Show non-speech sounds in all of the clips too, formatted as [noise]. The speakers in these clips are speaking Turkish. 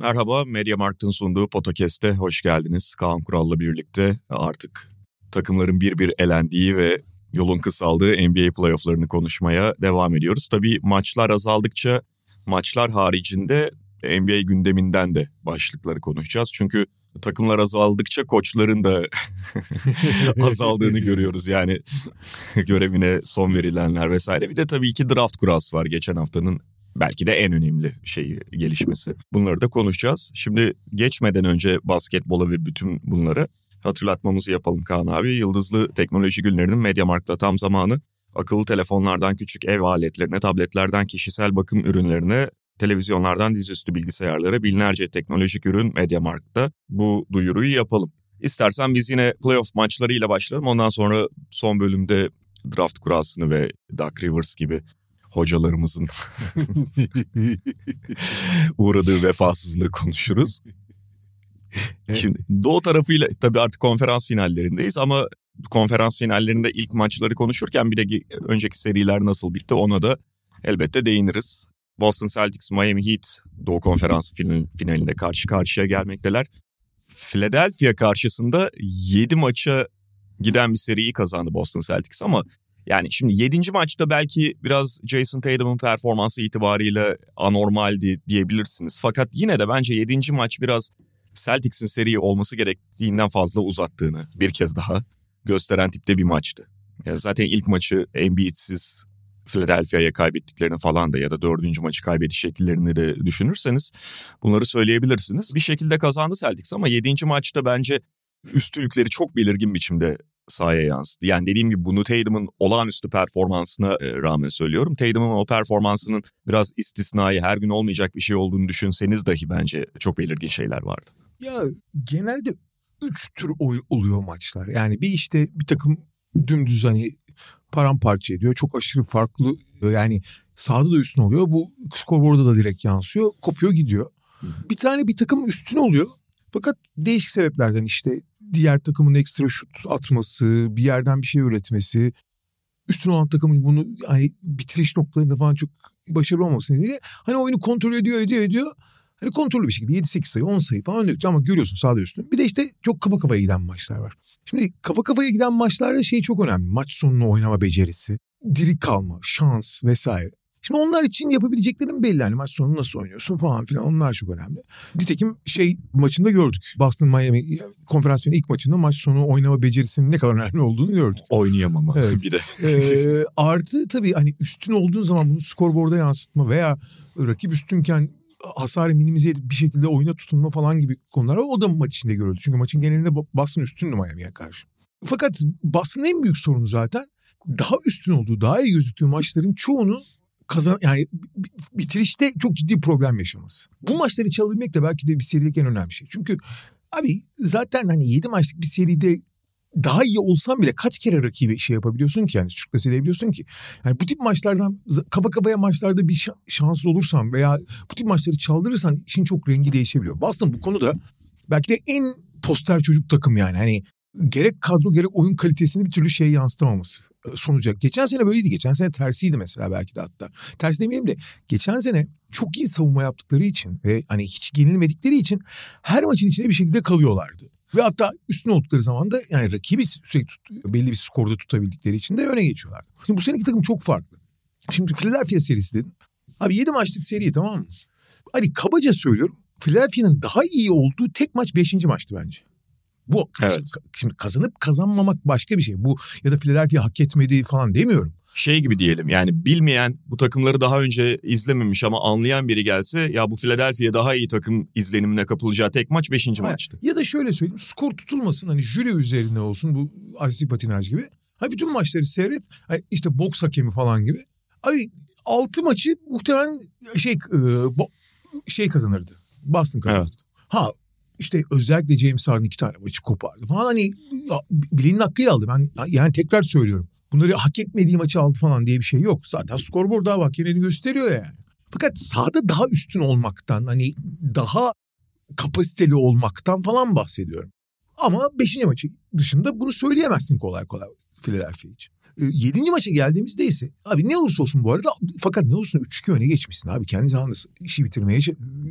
Merhaba, Mediamarkt'ın sunduğu Podcast'e hoş geldiniz. Kaan Kural'la birlikte artık takımların bir bir elendiği ve yolun kısaldığı NBA playofflarını konuşmaya devam ediyoruz. Tabii maçlar azaldıkça maçlar haricinde NBA gündeminden de başlıkları konuşacağız. Çünkü takımlar azaldıkça koçların da [laughs] azaldığını [laughs] görüyoruz. Yani [laughs] görevine son verilenler vesaire. Bir de tabii ki draft kurası var geçen haftanın belki de en önemli şeyi gelişmesi. Bunları da konuşacağız. Şimdi geçmeden önce basketbola ve bütün bunları hatırlatmamızı yapalım Kaan abi. Yıldızlı teknoloji günlerinin Mediamarkt'ta tam zamanı. Akıllı telefonlardan küçük ev aletlerine, tabletlerden kişisel bakım ürünlerine, televizyonlardan dizüstü bilgisayarlara binlerce teknolojik ürün Mediamarkt'ta. Bu duyuruyu yapalım. İstersen biz yine playoff maçlarıyla başlayalım. Ondan sonra son bölümde draft kurasını ve Doug Rivers gibi hocalarımızın [laughs] uğradığı vefasızlığı konuşuruz. Şimdi Doğu tarafıyla tabii artık konferans finallerindeyiz ama konferans finallerinde ilk maçları konuşurken bir de önceki seriler nasıl bitti ona da elbette değiniriz. Boston Celtics Miami Heat Doğu Konferans finalinde karşı karşıya gelmekteler. Philadelphia karşısında 7 maça giden bir seriyi kazandı Boston Celtics ama yani şimdi 7. maçta belki biraz Jason Tatum'un performansı itibariyle anormaldi diyebilirsiniz. Fakat yine de bence 7. maç biraz Celtics'in seri olması gerektiğinden fazla uzattığını bir kez daha gösteren tipte bir maçtı. Yani zaten ilk maçı Embiid'siz Philadelphia'ya kaybettiklerini falan da ya da dördüncü maçı kaybediş şekillerini de düşünürseniz bunları söyleyebilirsiniz. Bir şekilde kazandı Celtics ama yedinci maçta bence üstünlükleri çok belirgin biçimde sahaya yansıdı. Yani dediğim gibi bunu Tatum'un olağanüstü performansına e, rağmen söylüyorum. Tatum'un o performansının biraz istisnai her gün olmayacak bir şey olduğunu düşünseniz dahi bence çok belirgin şeyler vardı. Ya genelde üç tür oyun oluyor maçlar. Yani bir işte bir takım dümdüz hani paramparça ediyor. Çok aşırı farklı yani sahada da üstün oluyor. Bu skorboarda da direkt yansıyor. Kopuyor gidiyor. Bir tane bir takım üstün oluyor. Fakat değişik sebeplerden işte diğer takımın ekstra şut atması, bir yerden bir şey üretmesi, üstün olan takımın bunu hani bitiriş noktalarında falan çok başarılı olması nedeniyle hani oyunu kontrol ediyor ediyor ediyor. Hani kontrollü bir şekilde 7-8 sayı 10 sayı falan önde ama görüyorsun sağda üstün. Bir de işte çok kafa kafaya giden maçlar var. Şimdi kafa kafaya giden maçlarda şey çok önemli. Maç sonunu oynama becerisi, diri kalma, şans vesaire. Şimdi onlar için yapabileceklerin belli. Hani maç sonu nasıl oynuyorsun falan filan onlar çok önemli. Nitekim şey maçında gördük. Boston Miami konferans ilk maçında maç sonu oynama becerisinin ne kadar önemli olduğunu gördük. Oynayamama evet. [laughs] bir de. ee, artı tabii hani üstün olduğun zaman bunu skorboarda yansıtma veya rakip üstünken hasarı minimize edip bir şekilde oyuna tutunma falan gibi konular var. O da maç içinde görüldü. Çünkü maçın genelinde Boston üstündü Miami'ye karşı. Fakat Boston'ın en büyük sorunu zaten daha üstün olduğu, daha iyi gözüktüğü maçların çoğunu kazan yani bitirişte çok ciddi problem yaşaması. Bu maçları çalabilmek de belki de bir serilik en önemli şey. Çünkü abi zaten hani 7 maçlık bir seride daha iyi olsan bile kaç kere rakibi şey yapabiliyorsun ki yani sürklase edebiliyorsun ki. Yani bu tip maçlardan kaba kabaya maçlarda bir şans olursan veya bu tip maçları çaldırırsan işin çok rengi değişebiliyor. Boston bu konuda belki de en poster çocuk takım yani. Hani gerek kadro gerek oyun kalitesini bir türlü şey yansıtamaması e, sonuca. Geçen sene böyleydi. Geçen sene tersiydi mesela belki de hatta. Ters demeyelim de geçen sene çok iyi savunma yaptıkları için ve hani hiç yenilmedikleri için her maçın içinde bir şekilde kalıyorlardı. Ve hatta üstün oldukları zaman da yani rakibi sürekli tut, belli bir skorda tutabildikleri için de öne geçiyorlar. Şimdi bu seneki takım çok farklı. Şimdi Philadelphia serisi dedim. Abi 7 maçlık seri tamam mı? Hani kabaca söylüyorum. Philadelphia'nın daha iyi olduğu tek maç 5. maçtı bence. Bu evet. şimdi kazanıp kazanmamak başka bir şey. Bu ya da Philadelphia hak etmedi falan demiyorum. Şey gibi diyelim yani bilmeyen bu takımları daha önce izlememiş ama anlayan biri gelse ya bu Philadelphia daha iyi takım izlenimine kapılacağı tek maç 5. Evet. maçtı. Ya da şöyle söyleyeyim skor tutulmasın hani jüri üzerine olsun bu artistik patinaj gibi. Ha bütün maçları seyret işte boks hakemi falan gibi. Abi 6 maçı muhtemelen şey şey kazanırdı. Boston kazanırdı. Evet. Ha işte özellikle James Harden iki tane maçı kopardı falan hani bileğinin hakkıyla aldı. Ben yani tekrar söylüyorum. Bunları hak etmediği maçı aldı falan diye bir şey yok. Zaten skorboard daha bak kendini gösteriyor yani. Fakat sahada daha üstün olmaktan hani daha kapasiteli olmaktan falan bahsediyorum. Ama 5. maçı dışında bunu söyleyemezsin kolay kolay Philadelphia için. 7. Ee, maça geldiğimizde ise abi ne olursa olsun bu arada fakat ne olursa 3-2 öne geçmişsin abi. Kendi zamanında işi bitirmeye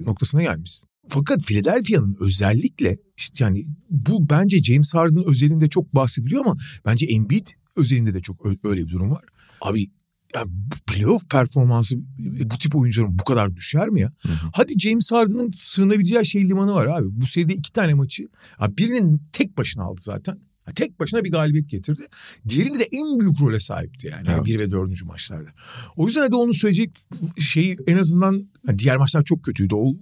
noktasına gelmişsin. Fakat Philadelphia'nın özellikle yani bu bence James Harden özelinde çok bahsediliyor ama bence Embiid özelinde de çok öyle bir durum var. Abi ya playoff performansı bu tip oyuncuların bu kadar düşer mi ya? Hı hı. Hadi James Harden'ın sığınabileceği şey limanı var abi. Bu seride iki tane maçı abi birinin tek başına aldı zaten. Tek başına bir galibiyet getirdi. Diğerinde de en büyük role sahipti yani. Evet. bir ve dördüncü maçlarda. O yüzden de onu söyleyecek şeyi en azından yani diğer maçlar çok kötüydü. O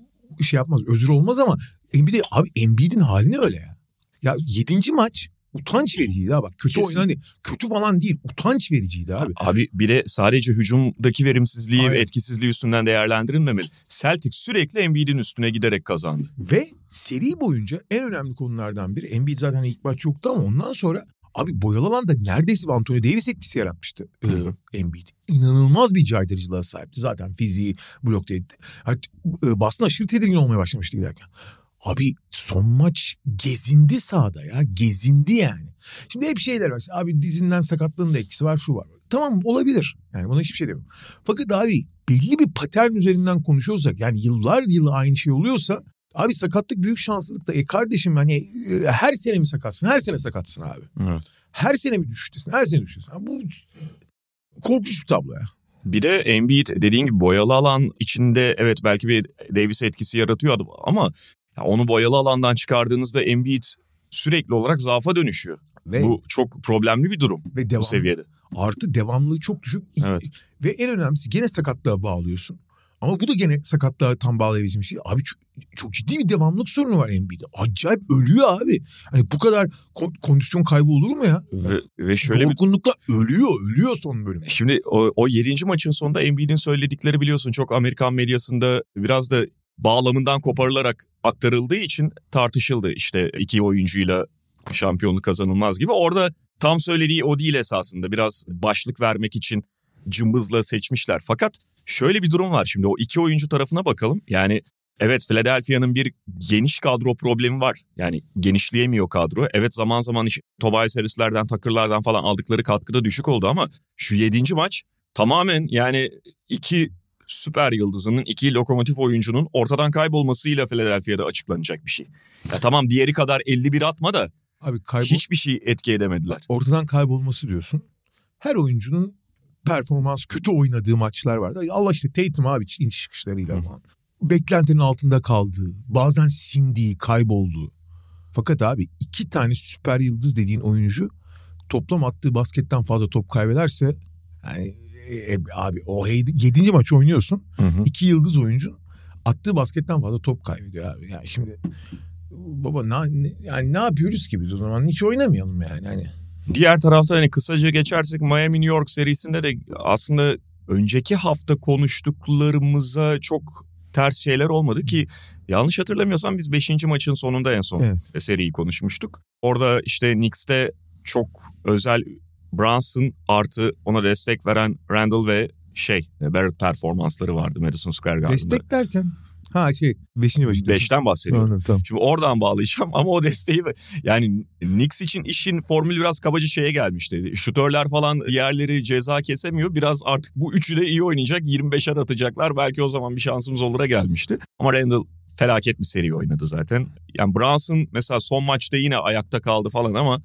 şey yapmaz özür olmaz ama Embiid abi Embiid'in halini öyle ya. Ya yedinci maç utanç vericiydi ha bak. Kötü Kesin. oyun hani kötü falan değil utanç vericiydi abi. Abi bir de sadece hücumdaki verimsizliği Aynen. ve etkisizliği üstünden değerlendirilmemeli. Celtic sürekli Embiid'in üstüne giderek kazandı. Ve seri boyunca en önemli konulardan biri Embiid zaten ilk maç yoktu ama ondan sonra Abi boyalı alanda neredeyse Anthony Davis etkisi yaratmıştı e, Embiid. İnanılmaz bir caydırıcılığa sahipti zaten fiziği blok dedi. Hatta, e, Boston aşırı tedirgin olmaya başlamıştı giderken. Abi son maç gezindi sahada ya. Gezindi yani. Şimdi hep şeyler var. Abi dizinden sakatlığın da etkisi var şu var. Tamam olabilir. Yani buna hiçbir şey demiyorum. Fakat abi belli bir patern üzerinden konuşuyorsak yani yıllar yılı aynı şey oluyorsa Abi sakatlık büyük şanssızlık da. E kardeşim hani e, her sene mi sakatsın? Her sene sakatsın abi. Evet. Her sene mi düşüştesin? Her sene düşüştesin. Bu korkunç bir tablo ya. Bir de Embiid dediğin gibi boyalı alan içinde evet belki bir Davis etkisi yaratıyor ama ya onu boyalı alandan çıkardığınızda Embiid sürekli olarak zaafa dönüşüyor. Ve, bu çok problemli bir durum ve devam, bu seviyede. Artı devamlılığı çok düşük. Evet. Ve en önemlisi gene sakatlığa bağlıyorsun. Ama bu da gene sakatlığa tam bağlayabileceğim şey. Abi çok, çok ciddi bir devamlılık sorunu var NBA'de. Acayip ölüyor abi. Hani bu kadar kondisyon kaybı olur mu ya? Ve, ve şöyle Yorgunlukla bir... ölüyor, ölüyor son bölüm. Şimdi o, o 7. maçın sonunda Embiid'in söyledikleri biliyorsun çok Amerikan medyasında biraz da bağlamından koparılarak aktarıldığı için tartışıldı. İşte iki oyuncuyla şampiyonluk kazanılmaz gibi. Orada tam söylediği o değil esasında. Biraz başlık vermek için cımbızla seçmişler. Fakat şöyle bir durum var şimdi o iki oyuncu tarafına bakalım. Yani evet Philadelphia'nın bir geniş kadro problemi var. Yani genişleyemiyor kadro. Evet zaman zaman iş, Tobias Harris'lerden, Takırlardan falan aldıkları katkıda düşük oldu ama şu yedinci maç tamamen yani iki süper yıldızının iki lokomotif oyuncunun ortadan kaybolmasıyla Philadelphia'da açıklanacak bir şey. Ya tamam diğeri kadar 51 atma da Abi kaybol... hiçbir şey etki edemediler. Ortadan kaybolması diyorsun. Her oyuncunun performans kötü oynadığı maçlar vardı. Allah işte Tatum abi iniş çıkışlarıyla falan. Beklentinin altında kaldığı, bazen sindiği, kaybolduğu. Fakat abi iki tane süper yıldız dediğin oyuncu toplam attığı basketten fazla top kaybederse yani e, e, abi o yedinci maç oynuyorsun. Hı hı. iki yıldız oyuncu attığı basketten fazla top kaybediyor abi. Yani şimdi baba ne, yani ne yapıyoruz ki biz o zaman hiç oynamayalım yani hani. Diğer tarafta hani kısaca geçersek Miami New York serisinde de aslında önceki hafta konuştuklarımıza çok ters şeyler olmadı ki yanlış hatırlamıyorsam biz 5. maçın sonunda en son evet. seriyi konuşmuştuk. Orada işte Knicks'te çok özel Brunson artı ona destek veren Randall ve şey Barrett performansları vardı Madison Square Garden'da. Destek derken? Ha şey beşinci başı. Beşten bahsediyorum. Anladım, tamam. Şimdi oradan bağlayacağım ama o desteği yani Knicks için işin formülü biraz kabaca şeye gelmişti. Şutörler falan yerleri ceza kesemiyor. Biraz artık bu üçü de iyi oynayacak. 25'er atacaklar. Belki o zaman bir şansımız olur'a gelmişti. Ama Randall felaket bir seri oynadı zaten. Yani Brunson mesela son maçta yine ayakta kaldı falan ama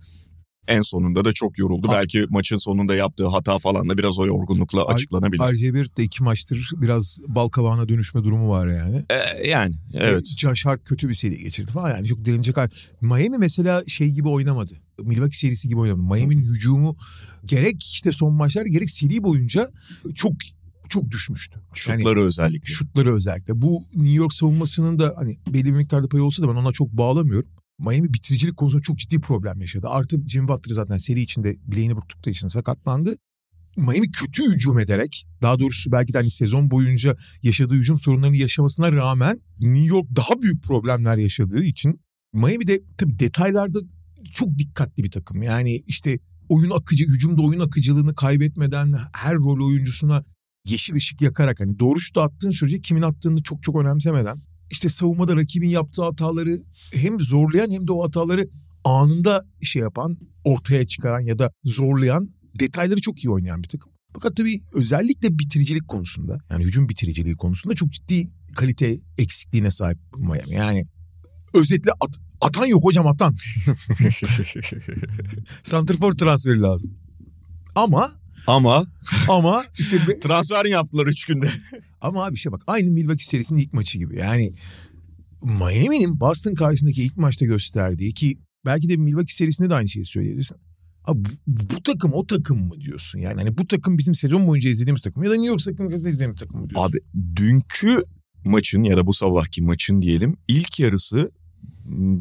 en sonunda da çok yoruldu. Ha. Belki maçın sonunda yaptığı hata falan da biraz o yorgunlukla açıklanabilir. RC1 de iki maçtır biraz bal kabağına dönüşme durumu var yani. Ee, yani evet. Can Shark kötü bir seri geçirdi falan yani çok hal. Miami mesela şey gibi oynamadı. Milwaukee serisi gibi oynamadı. Miami'nin hücumu gerek işte son maçlar gerek seri boyunca çok çok düşmüştü. Şutları yani, özellikle. Şutları özellikle. Bu New York savunmasının da hani belli bir miktarda payı olsa da ben ona çok bağlamıyorum. Miami bitiricilik konusunda çok ciddi problem yaşadı. Artı Jimmy Butler zaten seri içinde bileğini burktukları için sakatlandı. Miami kötü hücum ederek daha doğrusu belki de hani sezon boyunca yaşadığı hücum sorunlarını yaşamasına rağmen New York daha büyük problemler yaşadığı için Miami de tabii detaylarda çok dikkatli bir takım. Yani işte oyun akıcı, hücumda oyun akıcılığını kaybetmeden her rol oyuncusuna yeşil ışık yakarak hani doğru şut attığın sürece kimin attığını çok çok önemsemeden işte savunmada rakibin yaptığı hataları hem zorlayan hem de o hataları anında şey yapan, ortaya çıkaran ya da zorlayan detayları çok iyi oynayan bir takım. Fakat tabii özellikle bitiricilik konusunda yani hücum bitiriciliği konusunda çok ciddi kalite eksikliğine sahip Miami. Yani özetle at, atan yok hocam atan. [laughs] Santrfor transferi lazım. Ama Ama ama işte transfer yaptılar 3 günde. ama abi şey bak aynı Milwaukee serisinin ilk maçı gibi. Yani Miami'nin Boston karşısındaki ilk maçta gösterdiği ki belki de Milwaukee serisinde de aynı şeyi söyleyebilirsin. Abi bu, bu takım o takım mı diyorsun? Yani hani bu takım bizim sezon boyunca izlediğimiz takım ya da New York takım karşısında izlediğimiz takım mı diyorsun? Abi dünkü maçın ya da bu sabahki maçın diyelim ilk yarısı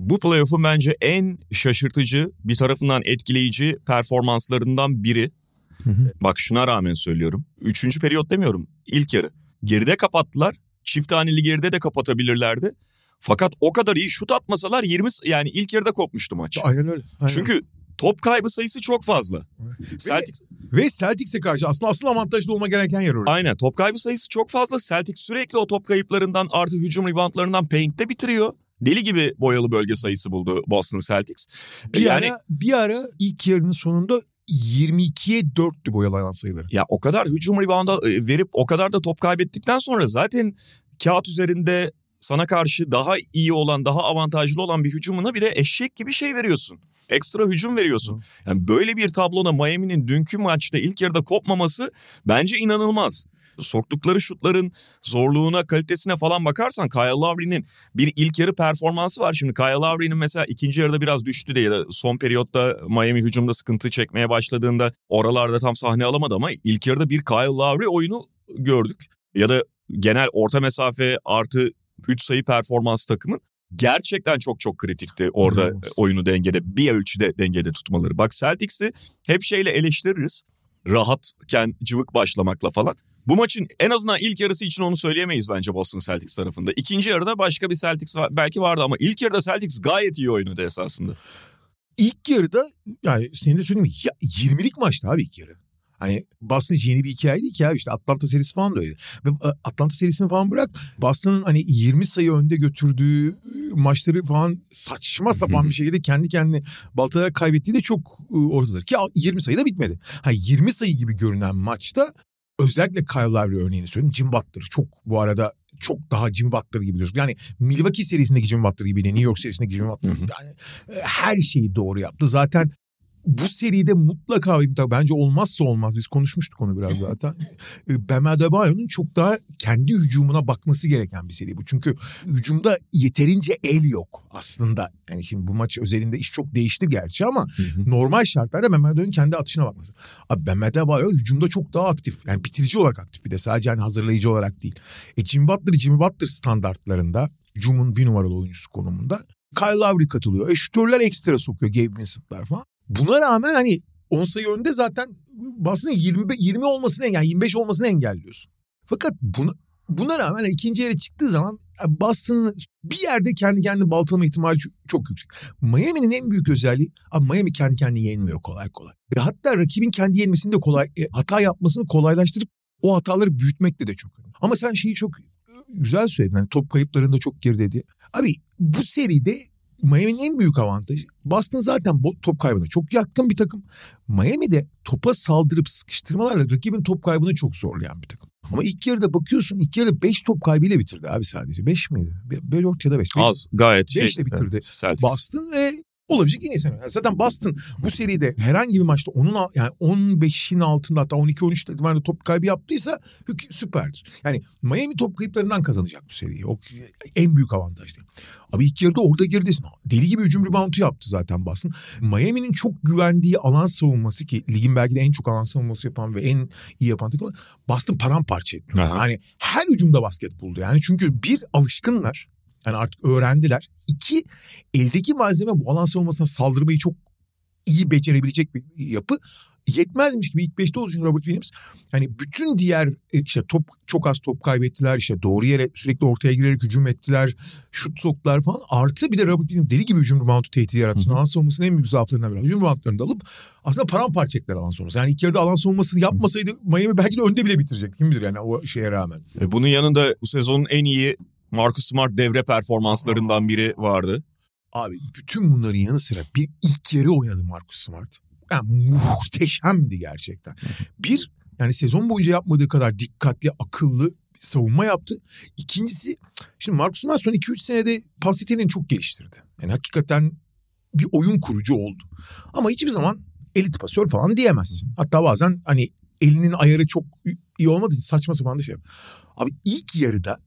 bu playoff'un bence en şaşırtıcı bir tarafından etkileyici performanslarından biri. Hı hı. Bak şuna rağmen söylüyorum. Üçüncü periyot demiyorum. İlk yarı. Geride kapattılar. Çift haneli geride de kapatabilirlerdi. Fakat o kadar iyi şut atmasalar 20 yani ilk yarıda kopmuştu maç. Aynen öyle. Aynen. Çünkü top kaybı sayısı çok fazla. Celtics Ve Celtics'e karşı aslında asıl avantajlı olma gereken yer orası. aynen top kaybı sayısı çok fazla. Celtics sürekli o top kayıplarından artı hücum reboundlarından paint'te bitiriyor. Deli gibi boyalı bölge sayısı buldu Boston Celtics. Bir yani ara bir ara ilk yarının sonunda 22'ye 4'tü boyalanan sayıları. ya o kadar hücum rebound'a e, verip o kadar da top kaybettikten sonra zaten kağıt üzerinde sana karşı daha iyi olan, daha avantajlı olan bir hücumuna bir de eşek gibi şey veriyorsun. Ekstra hücum veriyorsun. Yani böyle bir tablona Miami'nin dünkü maçta ilk yarıda kopmaması bence inanılmaz. Soktukları şutların zorluğuna, kalitesine falan bakarsan Kyle Lowry'nin bir ilk yarı performansı var. Şimdi Kyle Lowry'nin mesela ikinci yarıda biraz düştü diye ya da son periyotta Miami hücumda sıkıntı çekmeye başladığında oralarda tam sahne alamadı ama ilk yarıda bir Kyle Lowry oyunu gördük. Ya da genel orta mesafe artı 3 sayı performans takımın gerçekten çok çok kritikti orada İnanılmaz. oyunu dengede bir ölçüde dengede tutmaları. Bak Celtics'i hep şeyle eleştiririz. Rahatken cıvık başlamakla falan. Bu maçın en azından ilk yarısı için onu söyleyemeyiz bence Boston Celtics tarafında. İkinci yarıda başka bir Celtics var, belki vardı ama ilk yarıda Celtics gayet iyi oynadı esasında. İlk yarıda yani senin de söyleyeyim? Ya, 20'lik maçtı abi ilk yarı. Hani Boston hiç yeni bir hikaye değil ki abi işte Atlanta serisi falan da öyle. Ve e, Atlanta serisini falan bırak Boston'ın hani 20 sayı önde götürdüğü e, maçları falan saçma sapan bir şekilde kendi kendine baltalara kaybettiği de çok e, ortadır. Ki 20 sayıda bitmedi. Ha 20 sayı gibi görünen maçta özellikle Kyle Lowry örneğini söyleyeyim. Jim Butler çok bu arada çok daha Jim Butler gibi gözüküyor. Yani Milwaukee serisindeki Jim Butler gibi New York serisindeki Jim Butler gibi. Yani, e, her şeyi doğru yaptı. Zaten bu seride mutlaka tabii bence olmazsa olmaz. Biz konuşmuştuk onu biraz [laughs] zaten. E, Bam Adebayo'nun çok daha kendi hücumuna bakması gereken bir seri bu. Çünkü hücumda yeterince el yok aslında. Yani şimdi bu maç özelinde iş çok değişti gerçi ama normal şartlarda Bam Adebayo'nun kendi atışına bakması. Abi Bam Adebayo hücumda çok daha aktif. Yani bitirici olarak aktif bir de sadece hani hazırlayıcı olarak değil. E Jimmy Butler, Jimmy Butler standartlarında hücumun bir numaralı oyuncusu konumunda. Kyle Lowry katılıyor. E şütörler ekstra sokuyor. Gabe Vincent'lar falan. Buna rağmen hani 10 sayı önde zaten Boston'ın 20, 20 olmasını yani 25 olmasını engelliyorsun. Fakat buna, buna rağmen ikinci yere çıktığı zaman Boston'ın bir yerde kendi kendini baltalama ihtimali çok, yüksek. Miami'nin en büyük özelliği abi Miami kendi kendini yenmiyor kolay kolay. Ve hatta rakibin kendi yenmesini de kolay e, hata yapmasını kolaylaştırıp o hataları büyütmekte de çok önemli. Ama sen şeyi çok güzel söyledin. Hani top kayıplarında çok geride diye. Abi bu seride Miami'nin en büyük avantajı Boston zaten top kaybına çok yatkın bir takım. Miami'de topa saldırıp sıkıştırmalarla rakibin top kaybını çok zorlayan bir takım. Ama ilk yarıda bakıyorsun ilk yarıda 5 top kaybıyla bitirdi abi sadece. 5 miydi? 4 ya da 5. Az gayet şey. Beşle bitirdi. Evet, Celtics. Boston ve olabilecek en iyi sene. Yani zaten Boston bu seride herhangi bir maçta onun yani 15'in altında hatta 12-13 civarında top kaybı yaptıysa süperdir. Yani Miami top kayıplarından kazanacak bu seriyi. O en büyük avantaj değil. Abi ilk yarıda orada geridesin. Deli gibi hücum reboundu yaptı zaten Boston. Miami'nin çok güvendiği alan savunması ki ligin belki de en çok alan savunması yapan ve en iyi yapan takım Boston paramparça etti. Yani her hücumda basket buldu. Yani çünkü bir alışkınlar. Yani artık öğrendiler. İki eldeki malzeme bu alan savunmasına saldırmayı çok iyi becerebilecek bir yapı. yetmezmiş gibi ilk beşte olduğu için Robert Williams hani bütün diğer e, işte top çok az top kaybettiler işte doğru yere sürekli ortaya girerek hücum ettiler şut soktular falan artı bir de Robert Williams deli gibi hücum reboundu tehdidi yarattı. Alan savunmasının en büyük zaaflarından biri. Hücum reboundlarını da alıp aslında paramparça ettiler alan savunması. Yani ilk yarıda alan savunmasını yapmasaydı Miami belki de önde bile bitirecek. Kim bilir yani o şeye rağmen. E, bunun yanında bu sezonun en iyi Marcus Smart devre performanslarından biri vardı. Abi bütün bunların yanı sıra bir ilk yarı oynadı Marcus Smart. Yani muhteşemdi gerçekten. Bir yani sezon boyunca yapmadığı kadar dikkatli, akıllı savunma yaptı. İkincisi şimdi Marcus Smart son 2-3 senede pas çok geliştirdi. Yani hakikaten bir oyun kurucu oldu. Ama hiçbir zaman elit pasör falan diyemezsin. Hatta bazen hani elinin ayarı çok iyi olmadığı için saçma sapan da şey. Abi ilk yarıda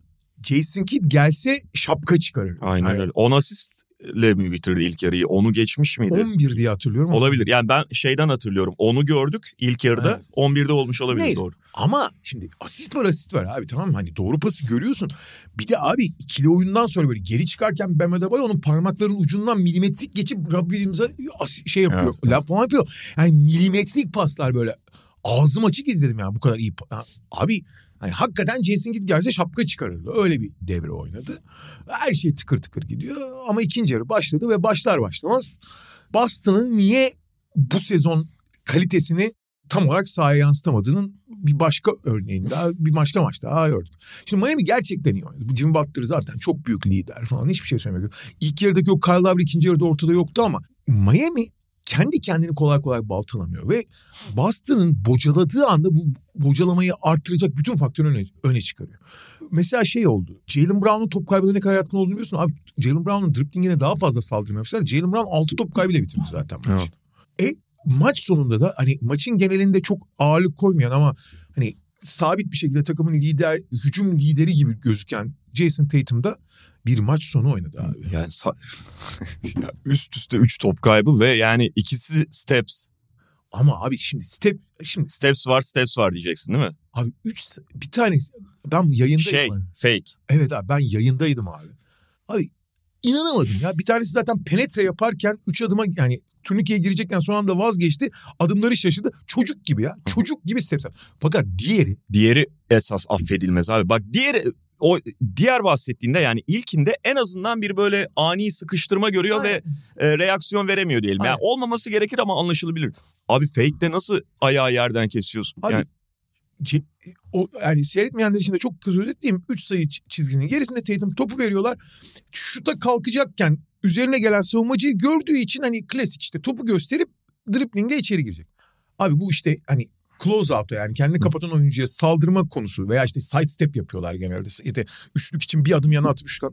Jason Kidd gelse şapka çıkarır. Aynen Yani öyle. 10 asistle mi bitirdi ilk yarıyı? Onu geçmiş miydi? 11 diye hatırlıyorum. ama- Olabilir. Yani ben şeyden hatırlıyorum. Onu gördük ilk yarıda. Evet. 11'de olmuş olabilir Neyse. doğru. Ama şimdi asist var asist var abi tamam mı? Hani doğru pası görüyorsun. Bir de abi ikili oyundan sonra böyle geri çıkarken Bam Adebayo onun parmaklarının ucundan milimetrik geçip as- şey yapıyor. Laf falan yapıyor. Yani milimetrik paslar böyle. Ağzım açık izledim yani bu kadar iyi. Abi hani hakikaten Jason Kidd gelse şapka çıkarırdı. Öyle bir devre oynadı. Her şey tıkır tıkır gidiyor. Ama ikinci yarı başladı ve başlar başlamaz Boston'ın niye bu sezon kalitesini tam olarak sahaya yansıtamadığının bir başka örneğini daha bir başka maç daha gördük. Şimdi Miami gerçekten iyi oynadı. Jimmy Butler zaten çok büyük lider falan hiçbir şey söylemiyor. İlk yarıdaki o Kyle Lowry ikinci yarıda ortada yoktu ama Miami kendi kendini kolay kolay baltalamıyor ve Boston'ın bocaladığı anda bu bocalamayı artıracak bütün faktörü öne, öne çıkarıyor. Mesela şey oldu. Jalen Brown'un top kaybına ne kadar yatkın olduğunu biliyorsun. Abi Jalen Brown'un driplingine daha fazla saldırmaya başladılar. Jalen Brown 6 top kaybıyla bitirdi zaten maçı. E maç sonunda da hani maçın genelinde çok ağırlık koymayan ama hani sabit bir şekilde takımın lider, hücum lideri gibi gözüken Jason Tatum da bir maç sonu oynadı abi. Yani [laughs] Ya üst üste 3 top kaybı ve yani ikisi steps. Ama abi şimdi step şimdi Steps var steps var diyeceksin değil mi? abi 3 bir tane ben yayındaydım. Şey abi. fake. Evet abi ben yayındaydım abi. Abi inanamadım ya. Bir tanesi zaten penetre yaparken 3 adıma yani turnikeye girecekken son anda vazgeçti. Adımları şaşırdı. Çocuk gibi ya. Çocuk gibi step. Fakat diğeri Diğeri esas affedilmez abi. Bak diğeri o diğer bahsettiğinde yani ilkinde en azından bir böyle ani sıkıştırma görüyor ve e, reaksiyon veremiyor diyelim. Yani Aynen. olmaması gerekir ama anlaşılabilir. Abi fake'de nasıl ayağı yerden kesiyorsun? Abi, yani o yani seyretmeyenler için de çok kısa özetleyeyim. 3 sayı çizginin gerisinde Tatum topu veriyorlar. Şuta kalkacakken üzerine gelen savunmacıyı gördüğü için hani klasik işte topu gösterip dripling'e içeri girecek. Abi bu işte hani close out'a yani kendini kapatan oyuncuya saldırma konusu veya işte side step yapıyorlar genelde. Da üçlük için bir adım yana atıp üçlük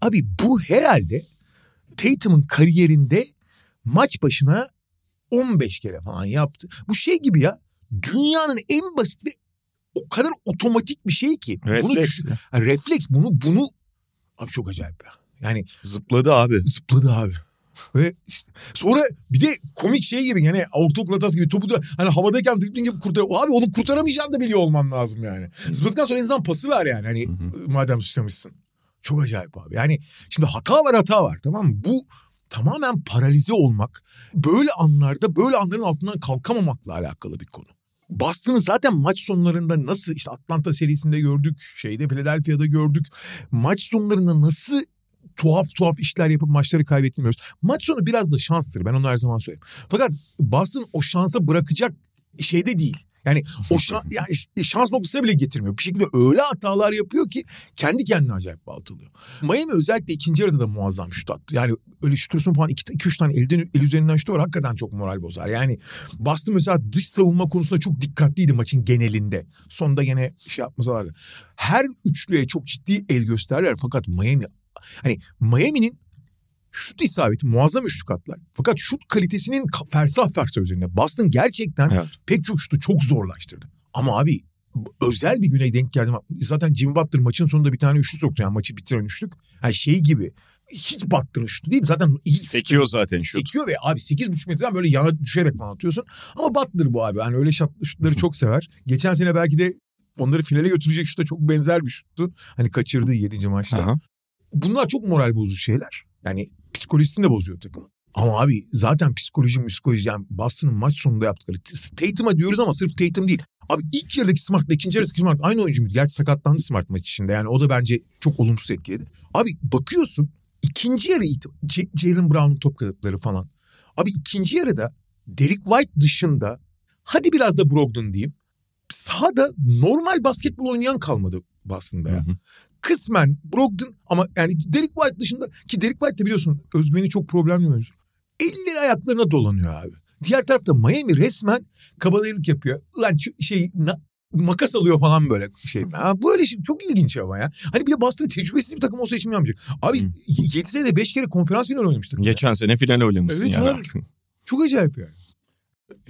Abi bu herhalde Tatum'un kariyerinde maç başına 15 kere falan yaptı. Bu şey gibi ya dünyanın en basit ve o kadar otomatik bir şey ki. Bunu refleks. düşün- Ha, refleks bunu bunu abi çok acayip ya. Yani Zıpladı abi. zıpladı abi. Ve işte sonra bir de komik şey gibi yani ortaokul hatası gibi topu da hani havadayken dribbling yapıp kurtar. Abi onu kurtaramayacağını da biliyor olman lazım yani. Zıpladıktan sonra en azından pası ver yani hani madem suçlamışsın. Çok acayip abi. Yani şimdi hata var hata var tamam mı? Bu tamamen paralize olmak böyle anlarda böyle anların altından kalkamamakla alakalı bir konu. Boston'ı zaten maç sonlarında nasıl işte Atlanta serisinde gördük, şeyde Philadelphia'da gördük. Maç sonlarında nasıl tuhaf tuhaf işler yapıp maçları kaybetmiyoruz. Maç sonu biraz da şanstır. Ben onu her zaman söyleyeyim. Fakat Boston o şansa bırakacak şeyde değil. Yani o şans, [laughs] yani şans noktasına bile getirmiyor. Bir şekilde öyle hatalar yapıyor ki kendi kendine acayip baltalıyor. Miami özellikle ikinci yarıda da muazzam şut attı. Yani öyle şutursun falan 2-3 tane elden, el üzerinden şutu var. Hakikaten çok moral bozar. Yani Boston mesela dış savunma konusunda çok dikkatliydi maçın genelinde. Sonunda gene şey yapmasalardı. Her üçlüye çok ciddi el gösterdiler. Fakat Miami hani Miami'nin şut isabeti muazzam üçlük atlar. Fakat şut kalitesinin ka- fersah fersah üzerinde. Boston gerçekten Evet. pek çok şutu çok zorlaştırdı. Ama abi özel bir güne denk geldim. Zaten Jimmy Butler maçın sonunda bir tane üçlük soktu. Yani maçı bitiren üçlük. Yani şey gibi hiç Butler'ın şutu değil. Zaten iyi Sekiyor zaten şut. sekiyor ve abi 8,5 metreden böyle yana düşerek falan atıyorsun. Ama Butler bu abi. Hani öyle şut, şutları çok sever. [laughs] Geçen sene belki de onları finale götürecek şuta çok benzer bir şuttu. Hani kaçırdığı 7. maçta. Aha. Bunlar çok moral bozucu şeyler. Yani psikolojisini de bozuyor takımın. Ama abi zaten psikoloji psikoloji yani Boston'ın maç sonunda yaptıkları. Tatum'a diyoruz ama sırf Tatum değil. Abi ilk yarıdaki Smart'la ikinci yarıdaki Smart aynı oyuncu muydu? Gerçi sakatlandı Smart maç içinde. Yani o da bence çok olumsuz etkiledi. Abi bakıyorsun ikinci yarı it- Jalen Brown'un top kayıpları falan. Abi ikinci yarıda Derek White dışında hadi biraz da Brogdon diyeyim. Sahada normal basketbol oynayan kalmadı Boston'da ya. Hı hı. Kısmen Brogdon ama yani Derek White dışında ki Derek White de biliyorsun özgüveni çok problemli oyuncu. Elleri ayaklarına dolanıyor abi. Diğer tarafta Miami resmen kabalayılık yapıyor. Ulan şey na, makas alıyor falan böyle şey. Ha, böyle şey çok ilginç ama ya. Hani bir de Boston tecrübesiz bir takım olsa için yapmayacak. Abi hmm. 7 senede 5 kere konferans finali oynamıştır. Geçen ya. sene final oynamışsın evet, yani. Çok acayip yani.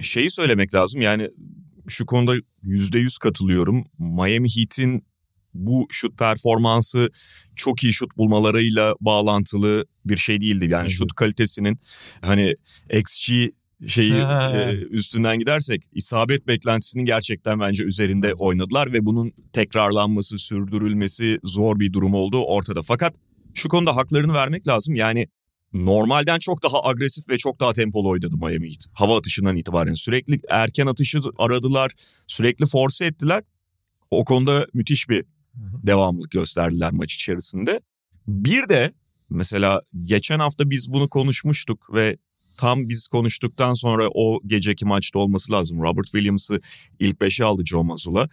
Şeyi söylemek lazım yani şu konuda %100 katılıyorum. Miami Heat'in bu şut performansı çok iyi şut bulmalarıyla bağlantılı bir şey değildi. Yani evet. şut kalitesinin hani XG şeyi [laughs] e, üstünden gidersek isabet beklentisinin gerçekten bence üzerinde oynadılar ve bunun tekrarlanması, sürdürülmesi zor bir durum olduğu ortada. Fakat şu konuda haklarını vermek lazım. Yani normalden çok daha agresif ve çok daha tempolu oynadı Miami Heat. Hava atışından itibaren sürekli erken atışı aradılar, sürekli force ettiler. O konuda müthiş bir devamlılık gösterdiler maç içerisinde. Bir de mesela geçen hafta biz bunu konuşmuştuk ve tam biz konuştuktan sonra o geceki maçta olması lazım. Robert Williams'ı ilk beşe aldı Joe Mazzulla.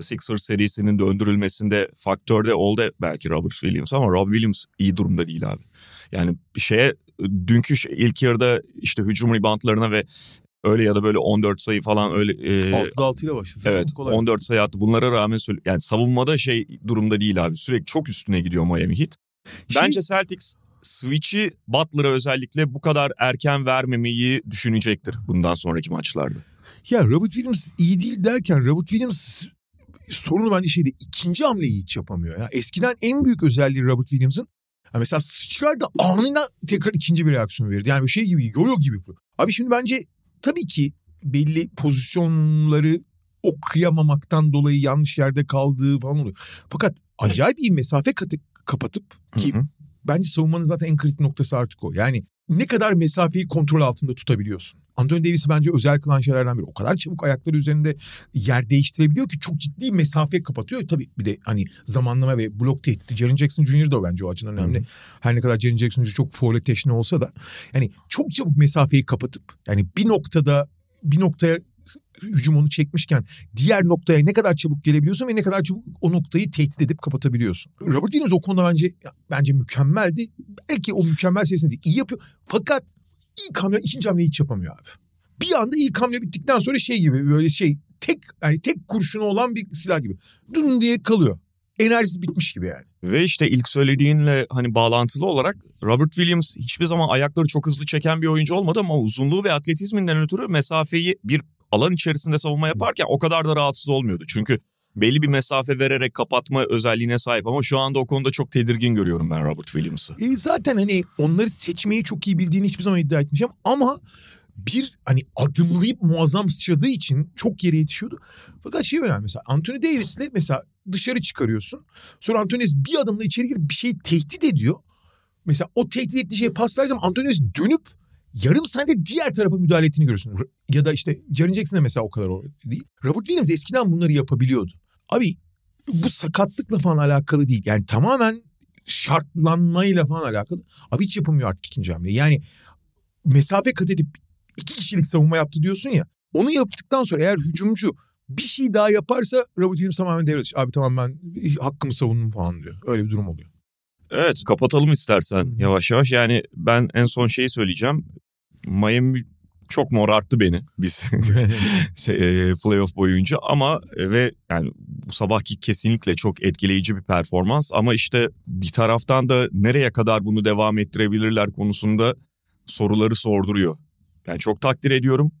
Sixers serisinin döndürülmesinde faktörde oldu belki Robert Williams ama Rob Williams iyi durumda değil abi. Yani bir şeye dünkü ilk yarıda işte hücum reboundlarına ve öyle ya da böyle 14 sayı falan öyle. E, 6'da 6 ile başladı. Evet Kolay 14 sayı attı. Bunlara rağmen yani savunmada şey durumda değil abi. Sürekli çok üstüne gidiyor Miami Heat. Şey... Bence Celtics switch'i Butler'a özellikle bu kadar erken vermemeyi düşünecektir bundan sonraki maçlarda. Ya Robert Williams iyi değil derken Robert Williams sorunu bence şeyde ikinci hamleyi hiç yapamıyor. Ya. Eskiden en büyük özelliği Robert Williams'ın mesela sıçrar da anında tekrar ikinci bir reaksiyon verirdi. Yani bir şey gibi yoyo gibi. Abi şimdi bence tabii ki belli pozisyonları okuyamamaktan dolayı yanlış yerde kaldığı falan oluyor. Fakat acayip iyi mesafe katı, kapatıp ki hı hı. Bence savunmanın zaten en kritik noktası artık o. Yani ne kadar mesafeyi kontrol altında tutabiliyorsun. Anthony Davis'i bence özel kılan şeylerden biri. O kadar çabuk ayakları üzerinde yer değiştirebiliyor ki çok ciddi mesafe kapatıyor. Tabii bir de hani zamanlama ve blok tehdidi. Jaren Jackson Jr. da bence o açıdan önemli. Hı-hı. Her ne kadar Jaren Jackson Jr. çok foul teşne olsa da yani çok çabuk mesafeyi kapatıp yani bir noktada bir noktaya hücum onu çekmişken diğer noktaya ne kadar çabuk gelebiliyorsun ve ne kadar çabuk o noktayı tehdit edip kapatabiliyorsun. Robert Williams o konuda bence bence mükemmeldi. Belki o mükemmel seviyesinde değil. iyi yapıyor. Fakat ilk hamle ikinci hamleyi hiç yapamıyor abi. Bir anda ilk hamle bittikten sonra şey gibi böyle şey tek yani tek kurşunu olan bir silah gibi. Dün diye kalıyor. Enerjisi bitmiş gibi yani. Ve işte ilk söylediğinle hani bağlantılı olarak Robert Williams hiçbir zaman ayakları çok hızlı çeken bir oyuncu olmadı ama uzunluğu ve atletizminden ötürü mesafeyi bir alan içerisinde savunma yaparken o kadar da rahatsız olmuyordu. Çünkü belli bir mesafe vererek kapatma özelliğine sahip ama şu anda o konuda çok tedirgin görüyorum ben Robert Williams'ı. E zaten hani onları seçmeyi çok iyi bildiğini hiçbir zaman iddia etmeyeceğim ama bir hani adımlayıp muazzam sıçradığı için çok geri yetişiyordu. Fakat şey önemli mesela Anthony Davis'le mesela dışarı çıkarıyorsun. Sonra Anthony Davis bir adımla içeri girip bir şeyi tehdit ediyor. Mesela o tehdit ettiği şeye pas verdim Anthony Davis dönüp yarım saniyede diğer tarafa müdahale ettiğini görüyorsun. Ya da işte Jaren Jackson mesela o kadar değil. Robert Williams eskiden bunları yapabiliyordu. Abi bu sakatlıkla falan alakalı değil. Yani tamamen şartlanmayla falan alakalı. Abi hiç yapamıyor artık ikinci hamle. Yani mesafe kat edip iki kişilik savunma yaptı diyorsun ya. Onu yaptıktan sonra eğer hücumcu bir şey daha yaparsa Robert Williams tamamen devre Abi tamam ben hakkımı savundum falan diyor. Öyle bir durum oluyor. Evet kapatalım istersen yavaş yavaş. Yani ben en son şeyi söyleyeceğim. Miami çok morarttı beni biz [laughs] e, playoff boyunca ama e, ve yani bu sabahki kesinlikle çok etkileyici bir performans ama işte bir taraftan da nereye kadar bunu devam ettirebilirler konusunda soruları sorduruyor. Yani çok takdir ediyorum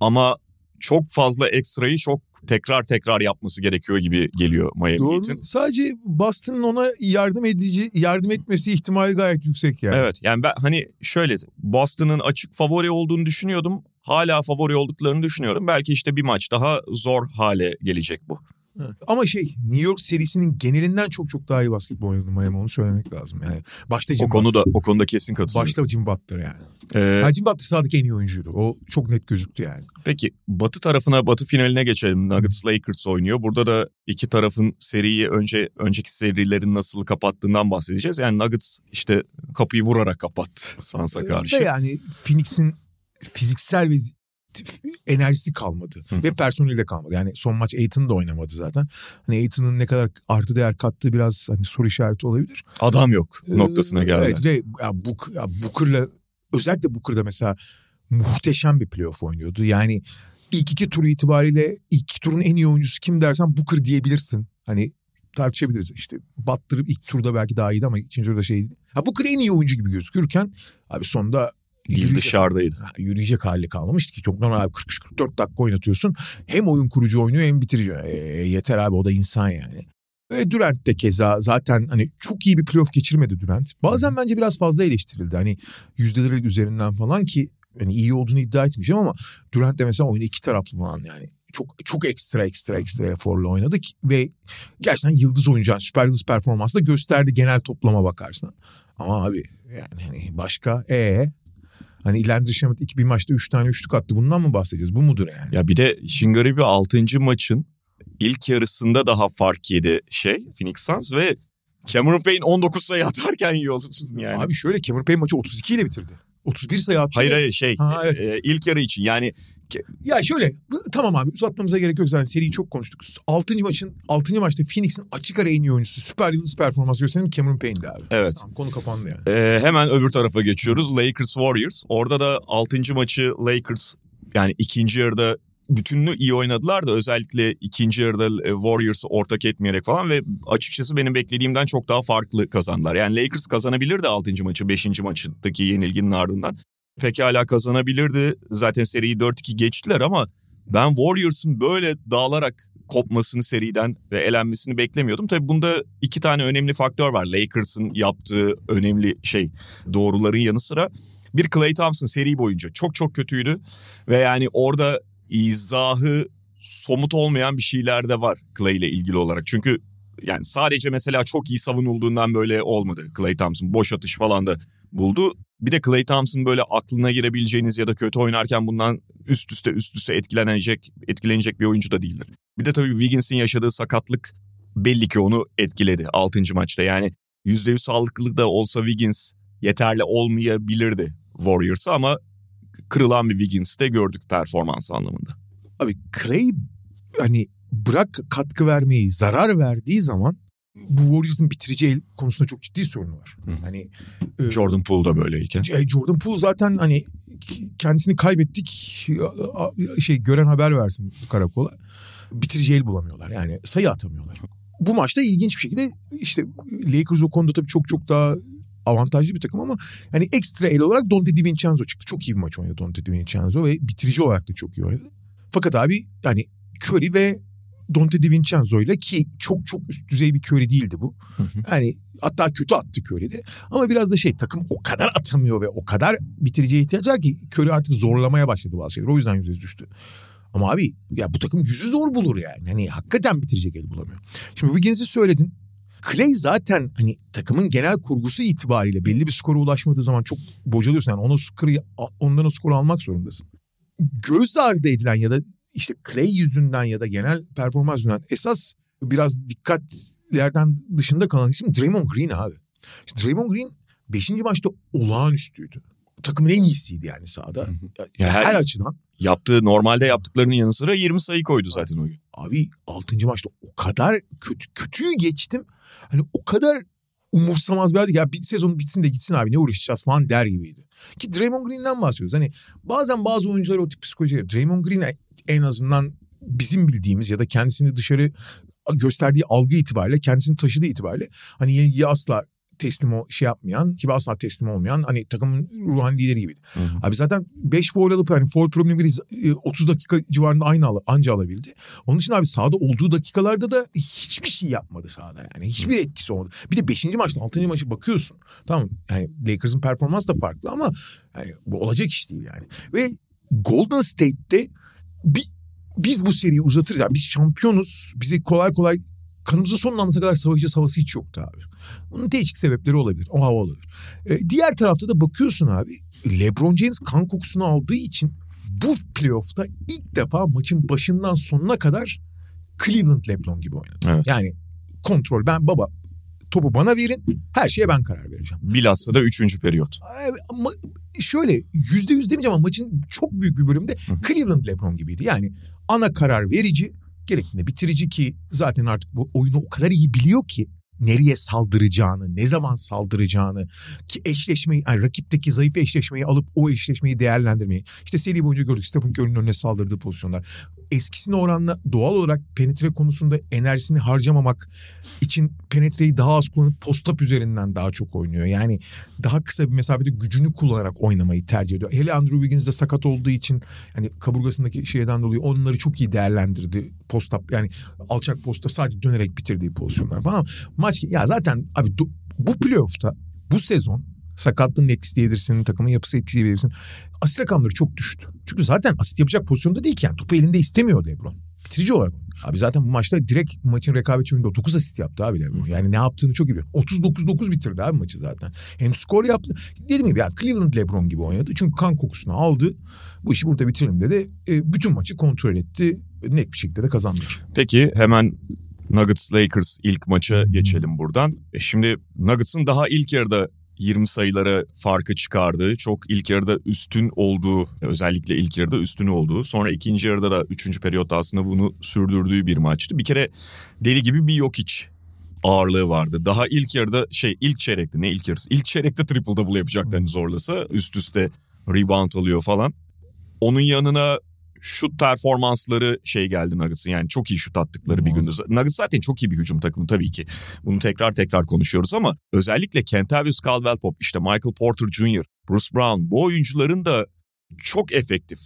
ama çok fazla ekstrayı çok tekrar tekrar yapması gerekiyor gibi geliyor Miami Doğru. Heat'in. Sadece Boston'ın ona yardım edici yardım etmesi ihtimali gayet yüksek yani. Evet yani ben hani şöyle Boston'ın açık favori olduğunu düşünüyordum. Hala favori olduklarını düşünüyorum. Belki işte bir maç daha zor hale gelecek bu. Ama şey New York serisinin genelinden çok çok daha iyi basketbol oynadı Miami onu söylemek lazım. Yani başta Jim O konuda o konuda kesin Butler. katılıyorum. Başta Jim Butler yani. Ee, Yani Jim Butler sahadaki en iyi oyuncuydu. O çok net gözüktü yani. Peki Batı tarafına Batı finaline geçelim. Nuggets Lakers oynuyor. Burada da iki tarafın seriyi önce önceki serilerin nasıl kapattığından bahsedeceğiz. Yani Nuggets işte kapıyı vurarak kapattı Suns'a karşı. Ve yani Phoenix'in fiziksel ve enerjisi kalmadı. Ve personeli de kalmadı. Yani son maç Aiton da oynamadı zaten. Hani Aiton'un ne kadar artı değer kattığı biraz hani soru işareti olabilir. Adam yok noktasına Ee, geldi. Evet ve ya, Book, ya Booker'la özellikle Booker'da mesela muhteşem bir playoff oynuyordu. Yani ilk iki turu itibariyle ilk iki turun en iyi oyuncusu kim dersen Booker diyebilirsin. Hani tartışabiliriz işte Butler ilk turda belki daha iyiydi ama ikinci turda şeydi. Ha Booker en iyi oyuncu gibi gözükürken abi sonunda Dil yürüyecek, dışarıdaydı. yürüyecek hali kalmamıştı ki. Çok normal abi 43-44 dakika oynatıyorsun. Hem oyun kurucu oynuyor hem bitiriyor. E, yeter abi o da insan yani. Ve Durant de keza zaten hani çok iyi bir playoff geçirmedi Durant. Bazen bence biraz fazla eleştirildi. Hani yüzdeleri üzerinden falan ki hani iyi olduğunu iddia etmeyeceğim ama Durant de mesela oyunu iki taraflı falan yani. Çok çok ekstra ekstra ekstra eforla oynadık ve gerçekten yıldız oyuncu, süper yıldız performansı da gösterdi genel toplama bakarsan. Ama abi yani hani başka e Hani Shamet iki bir maçta üç tane üçlük attı. Bundan mı bahsedeceğiz? Bu mudur yani? Ya bir de işin garibi 6. maçın ilk yarısında daha fark yedi şey Phoenix Suns ve Cameron Payne 19 sayı atarken yiyorsun yani. Abi şöyle Cameron Payne maçı 32 ile bitirdi. 31 sayı attı. hayır hayır şey Ha, evet. e, ilk yarı için yani Ya şöyle tamam abi uzatmamıza gerek yok zaten seriyi çok konuştuk. 6. maçın 6. maçta Phoenix'in açık ara en iyi oyuncusu süper yıldız performans gösteren Cameron Payne'di abi. evet. Tamam, konu kapandı yani. Ee, hemen öbür tarafa geçiyoruz. Lakers Warriors. Orada da 6. maçı Lakers yani ikinci yarıda bütünlüğü iyi oynadılar da özellikle ikinci yarıda e, Warriors'ı ortak etmeyerek falan ve açıkçası benim beklediğimden çok daha farklı kazandılar. Yani Lakers kazanabilirdi 6. maçı 5. maçındaki yenilginin ardından. Pekala kazanabilirdi. Zaten seriyi 4-2 geçtiler ama ben Warriors'ın böyle dağılarak kopmasını seriden ve elenmesini beklemiyordum. Tabii bunda iki tane önemli faktör var. Lakers'ın yaptığı önemli şey doğruların yanı sıra. Bir Klay Thompson seri boyunca çok çok kötüydü. Ve yani orada izahı somut olmayan bir şeyler de var Klay ile ilgili olarak. Çünkü yani sadece mesela çok iyi savunulduğundan böyle olmadı. Klay Thompson boş atış falan da buldu. Bir de Klay Thompson böyle aklına girebileceğiniz ya da kötü oynarken bundan üst üste üst üste etkilenecek etkilenecek bir oyuncu da değildir. Bir de tabii Wiggins'in yaşadığı sakatlık belli ki onu etkiledi 6. maçta. Yani %100 sağlıklı da olsa Wiggins yeterli olmayabilirdi Warriors'a ama kırılan bir Wiggins'i de gördük performans anlamında. Abi Clay hani bırak katkı vermeyi zarar verdiği zaman bu Warriors'ın bitirici el konusunda çok ciddi sorunu var. Hı. Hani e, Jordan Poole da böyleyken. E, Jordan Poole zaten hani kendisini kaybettik şey gören haber versin karakola. Bitirici el bulamıyorlar yani sayı atamıyorlar. Bu maçta ilginç bir şekilde işte Lakers o konuda tabii çok çok daha avantajlı bir takım ama yani ekstra el olarak Dante DiVincenzo çıktı. Çok iyi bir maç oynadı Dante DiVincenzo ve bitirici olarak da çok iyi oynadı. Fakat abi yani Curry ve Dante DiVincenzo ile ki çok çok üst düzey bir Curry değildi bu. Yani hatta kötü attı Curry'de. Ama biraz da şey takım o kadar atamıyor ve o kadar bitiriciye ihtiyaç var ki Curry artık zorlamaya başladı bazı şeyler. O yüzden yüzde düştü. Ama abi ya bu takım yüzü zor bulur yani. Hani hakikaten bitirecek el bulamıyor. Şimdi Wiggins'i söyledin. Clay zaten hani takımın genel kurgusu itibariyle belli bir skora ulaşmadığı zaman çok bocalıyorsun. Yani ona skoru, ondan o skoru almak zorundasın. Göz ardı edilen ya da işte Clay yüzünden ya da genel performans yüzünden esas biraz dikkatlerden dışında kalan isim Draymond Green abi. İşte Draymond Green 5. maçta olağanüstüydü. Takımın en iyisiydi yani sahada. Ya her, her- açıdan. Yaptığı normalde yaptıklarının yanı sıra 20 sayı koydu zaten o gün. Abi 6. maçta o kadar kötü kötüyü geçtim. Hani o kadar umursamaz bir halde ya bir sezon bitsin de gitsin abi ne uğraşacağız falan der gibiydi. Ki Draymond Green'den bahsediyoruz. Hani bazen bazı oyuncular o tip psikoloji. Draymond Green en azından bizim bildiğimiz ya da kendisini dışarı gösterdiği algı itibariyle kendisini taşıdığı itibariyle hani yenilgiye asla teslim o şey yapmayan gibi asla teslim olmayan hani takımın ruhani lideri gibiydi. Hı hı. Abi zaten 5 foul alıp hani foul problemi 30 dakika civarında aynı al anca alabildi. Onun için abi sahada olduğu dakikalarda da hiçbir şey yapmadı sahada yani. Hiçbir etkisi olmadı. Bir de 5. maçta 6. maçı bakıyorsun. Tamam yani Lakers'ın performansı da farklı ama yani bu olacak iş değil yani. Ve Golden State'te bir biz bu seriyi uzatırız. Yani biz şampiyonuz. Bizi kolay kolay kanımızın son damlasına kadar savaşacağız havası hiç yoktu abi. Bunun değişik sebepleri olabilir. O hava olabilir. Ee, diğer tarafta da bakıyorsun abi. LeBron James kan kokusunu aldığı için bu playoff'ta ilk defa maçın başından sonuna kadar Cleveland LeBron gibi oynadı. Evet. Yani kontrol ben baba topu bana verin her şeye ben karar vereceğim. Bilhassa da 3. periyot. Ama şöyle yüzde yüz demeyeceğim ama maçın çok büyük bir bölümünde hı. Cleveland LeBron gibiydi. Yani ana karar verici gerektiğinde bitirici ki zaten artık bu oyunu o kadar iyi biliyor ki nereye saldıracağını, ne zaman saldıracağını ki eşleşmeyi, yani rakipteki zayıf eşleşmeyi alıp o eşleşmeyi değerlendirmeyi. İşte seri boyunca gördük Stephen Curry'nin önüne saldırdığı pozisyonlar. Eskisine oranla doğal olarak penetre konusunda enerjisini harcamamak için penetreyi daha az kullanıp postap üzerinden daha çok oynuyor. Yani daha kısa bir mesafede gücünü kullanarak oynamayı tercih ediyor. Hele Andrew Wiggins de sakat olduğu için yani kaburgasındaki şeyden dolayı onları çok iyi değerlendirdi. Postap yani alçak posta sadece dönerek bitirdiği pozisyonlar falan. Maç ya zaten abi bu playoff'ta bu sezon sakatlığın etkisi diyebilirsin, takımın yapısı etkisi diyebilirsin. Asist rakamları çok düştü. Çünkü zaten asist yapacak pozisyonda değil ki yani. Topu elinde istemiyor LeBron. Bitirici olarak. Abi zaten bu maçta direkt maçın rekabetçi oyununda 9 asist yaptı abi LeBron. Yani ne yaptığını çok iyi biliyor. 39-9 bitirdi abi maçı zaten. Hem skor yaptı. Dediğim gibi ya Cleveland LeBron gibi oynadı. Çünkü kan kokusunu aldı. Bu işi burada bitirelim dedi. E, bütün maçı kontrol etti. Net bir şekilde de kazandılar. Peki hemen Nuggets Lakers ilk maça geçelim buradan. E şimdi Nuggets'ın daha ilk yarıda 20 sayılara farkı çıkardığı, çok ilk yarıda üstün olduğu, özellikle ilk yarıda üstün olduğu, sonra ikinci yarıda da üçüncü periyotta aslında bunu sürdürdüğü bir maçtı. Bir kere deli gibi bir yok iç ağırlığı vardı. Daha ilk yarıda şey ilk çeyrekte ne ilk yarısı? İlk çeyrekte triple double yapacaklarını zorlasa üst üste rebound alıyor falan. Onun yanına şut performansları şey geldi Nuggets'ın yani çok iyi şut attıkları bir gündü. Nuggets zaten çok iyi bir hücum takımı tabii ki. Bunu tekrar tekrar konuşuyoruz ama özellikle Kentavious Caldwell-Pope, işte Michael Porter Jr., Bruce Brown bu oyuncuların da çok efektif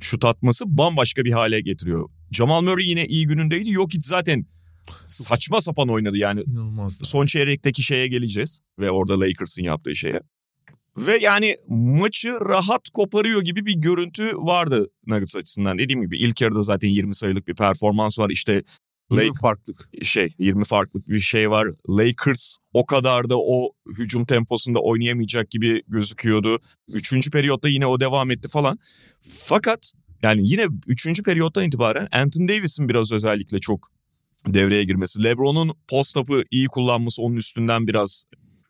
şut atması bambaşka bir hale getiriyor. Jamal Murray yine iyi günündeydi. Jokic zaten saçma sapan oynadı yani. İnanılmazdı. Son çeyrekteki şeye geleceğiz ve orada Lakers'ın yaptığı şeye. Ve yani maçı rahat koparıyor gibi bir görüntü vardı Nuggets açısından. Dediğim gibi ilk yarıda zaten 20 sayılık bir performans var. İşte Yirmi farklılık. şey 20 farklık bir şey var. Lakers o kadar da o hücum temposunda oynayamayacak gibi gözüküyordu. Üçüncü periyotta yine o devam etti falan. Fakat yani yine üçüncü periyottan itibaren Anthony Davis'in biraz özellikle çok devreye girmesi. LeBron'un post-up'ı iyi kullanması onun üstünden biraz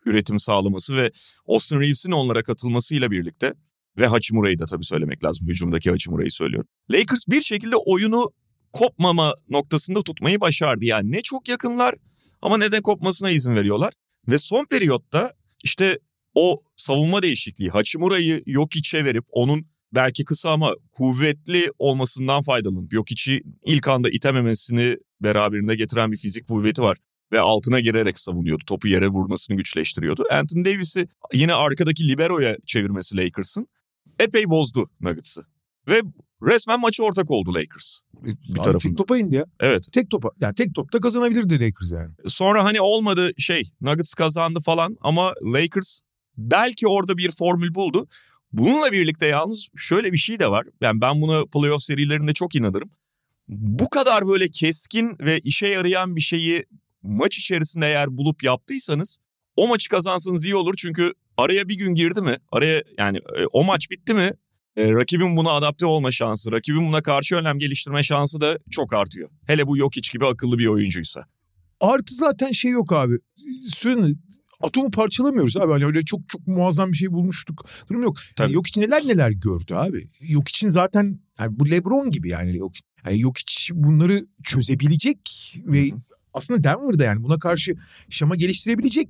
üretim sağlaması ve Austin Reeves'in onlara katılmasıyla birlikte ve Hachimura'yı da tabii söylemek lazım. Hücumdaki Hachimura'yı söylüyorum. Lakers bir şekilde oyunu kopmama noktasında tutmayı başardı. Yani ne çok yakınlar ama ne de kopmasına izin veriyorlar. Ve son periyotta işte o savunma değişikliği Hachimura'yı yok içe verip onun belki kısa ama kuvvetli olmasından faydalanıp yok içi ilk anda itememesini beraberinde getiren bir fizik kuvveti var ve altına girerek savunuyordu. Topu yere vurmasını güçleştiriyordu. Anthony Davis'i yine arkadaki libero'ya çevirmesi Lakers'ın epey bozdu Nuggets'ı. Ve resmen maçı ortak oldu Lakers. Bir tarafında. Tek topa indi ya. Evet. Tek topa. Yani tek topta kazanabilirdi Lakers yani. Sonra hani olmadı şey Nuggets kazandı falan ama Lakers belki orada bir formül buldu. Bununla birlikte yalnız şöyle bir şey de var. Yani ben buna playoff serilerinde çok inanırım. Bu kadar böyle keskin ve işe yarayan bir şeyi maç içerisinde eğer bulup yaptıysanız o maçı kazansanız iyi olur. Çünkü araya bir gün girdi mi araya yani e, o maç bitti mi e, rakibin buna adapte olma şansı, rakibin buna karşı önlem geliştirme şansı da çok artıyor. Hele bu yok hiç gibi akıllı bir oyuncuysa. Artı zaten şey yok abi. Sürekli atomu parçalamıyoruz abi. Hani öyle çok çok muazzam bir şey bulmuştuk. Durum yok. Yani yok için neler neler gördü abi. Yok için zaten yani bu LeBron gibi yani yok. Yani yok hiç bunları çözebilecek ve aslında Denver'da yani buna karşı şama geliştirebilecek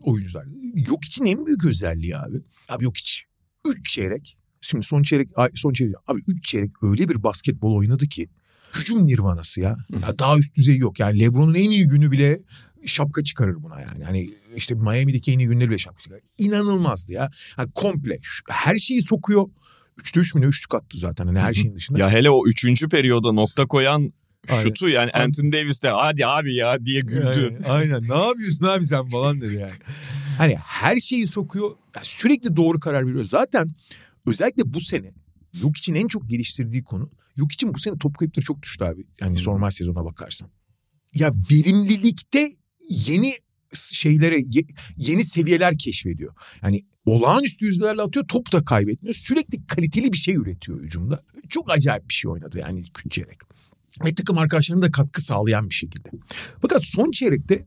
oyuncular. Yok için en büyük özelliği abi. Abi yok hiç. Üç çeyrek. Şimdi son çeyrek, son çeyrek. Abi üç çeyrek öyle bir basketbol oynadı ki. Hücum nirvanası ya. ya. Daha üst düzey yok. Yani LeBron'un en iyi günü bile şapka çıkarır buna yani. Hani işte Miami'deki en iyi günleri bile şapka çıkarır. İnanılmazdı ya. Yani komple her şeyi sokuyor. Üçte üç mü ne üçlük attı zaten hani her şeyin dışında. Ya hele o üçüncü periyoda nokta koyan Aynen. şutu yani Anthony Davis de hadi abi ya diye güldü. Yani, aynen ne yapıyorsun abi sen falan dedi yani. [laughs] Hani her şeyi sokuyor. Ya sürekli doğru karar veriyor. Zaten özellikle bu sene Yok için en çok geliştirdiği konu. Yok için bu sene top kayıpları çok düştü abi. Yani Hı. normal sezona bakarsan. Ya verimlilikte yeni şeylere ye- yeni seviyeler keşfediyor. Yani olağanüstü yüzdelerle atıyor top da kaybetmiyor. Sürekli kaliteli bir şey üretiyor hücumda. Çok acayip bir şey oynadı yani ilk üç çeyrek. Ve takım arkadaşlarına da katkı sağlayan bir şekilde. Fakat son çeyrekte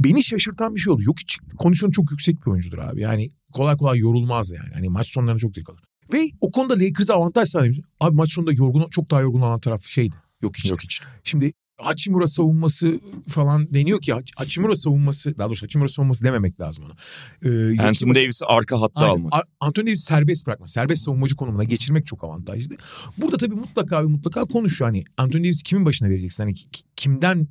beni şaşırtan bir şey oldu. Yok hiç kondisyonu çok yüksek bir oyuncudur abi. Yani kolay kolay yorulmaz yani. Hani maç sonlarına çok dikkat alır. Ve o konuda Lakers'a avantaj sağlamış. Abi maç sonunda yorgun, çok daha yorgun olan taraf şeydi. Yok hiç. Yok hiç. Şimdi Hachimura savunması falan deniyor ki Hach- Hachimura savunması daha doğrusu Hachimura savunması dememek lazım ona. Ee, Anthony Davis'i arka hatta Aynen. almak. Anthony Davis'i serbest bırakma. Serbest savunmacı konumuna geçirmek çok avantajlı. Burada tabii mutlaka ve mutlaka konuşuyor. Hani Anthony Davis kimin başına vereceksin? Hani ki- kimden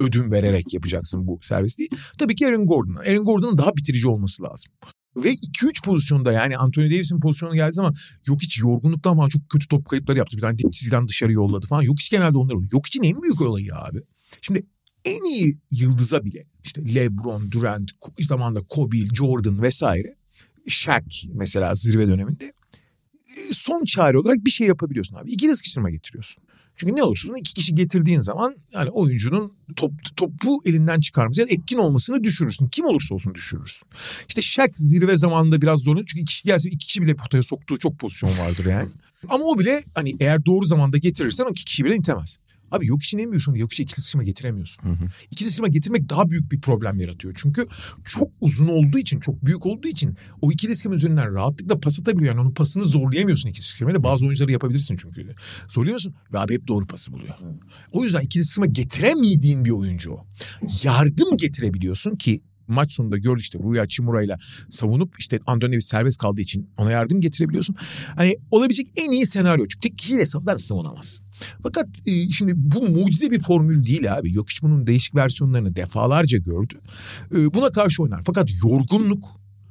ödün vererek yapacaksın bu serbestliği? Tabii ki Aaron Gordon'a. Aaron Gordon'un daha bitirici olması lazım. Ve 2-3 pozisyonda yani Anthony Davis'in pozisyonu geldiği zaman yok hiç yorgunluktan falan çok kötü top kayıpları yaptı. Bir tane dip çizgiden dışarı yolladı falan. Yok hiç genelde onlar oluyor. Yok için en büyük olayı abi. Şimdi en iyi yıldıza bile işte LeBron, Durant, zamanında Kobe, Jordan vesaire Shaq mesela zirve döneminde e, son çare olarak bir şey yapabiliyorsun abi. İkili sıkıştırma getiriyorsun. Çünkü ne olursa olsun iki kişi getirdiğin zaman yani oyuncunun top, topu elinden çıkarması yani etkin olmasını düşürürsün. Kim olursa olsun düşürürsün. İşte Shaq zirve zamanında biraz zorlanıyor. Çünkü iki kişi gelse iki kişi bile potaya soktuğu çok pozisyon vardır yani. [laughs] Ama o bile hani eğer doğru zamanda getirirsen o iki kişi bile itemez. Abi yok için en büyük sorunu yok için ikili sıçrama getiremiyorsun. Hı hı. İkili sıçrama getirmek daha büyük bir problem yaratıyor. Çünkü çok uzun olduğu için, çok büyük olduğu için o ikili sıçrama üzerinden rahatlıkla pas atabiliyor. Yani onun pasını zorlayamıyorsun ikili sıçramayla. Bazı oyuncuları yapabilirsin çünkü. Zorlayamıyorsun ve abi hep doğru pası buluyor. O yüzden ikili sıçrama getiremediğin bir oyuncu o. Yardım getirebiliyorsun ki maç sonunda gördük işte Rui Hachimura ile savunup işte Anthony Davis serbest kaldığı için ona yardım getirebiliyorsun. Hani olabilecek en iyi senaryo. Çünkü tek kişiyle savundan savunamazsın. Fakat e, şimdi bu mucize bir formül değil abi. Yok hiç bunun değişik versiyonlarını defalarca gördü. E, buna karşı oynar. Fakat yorgunluk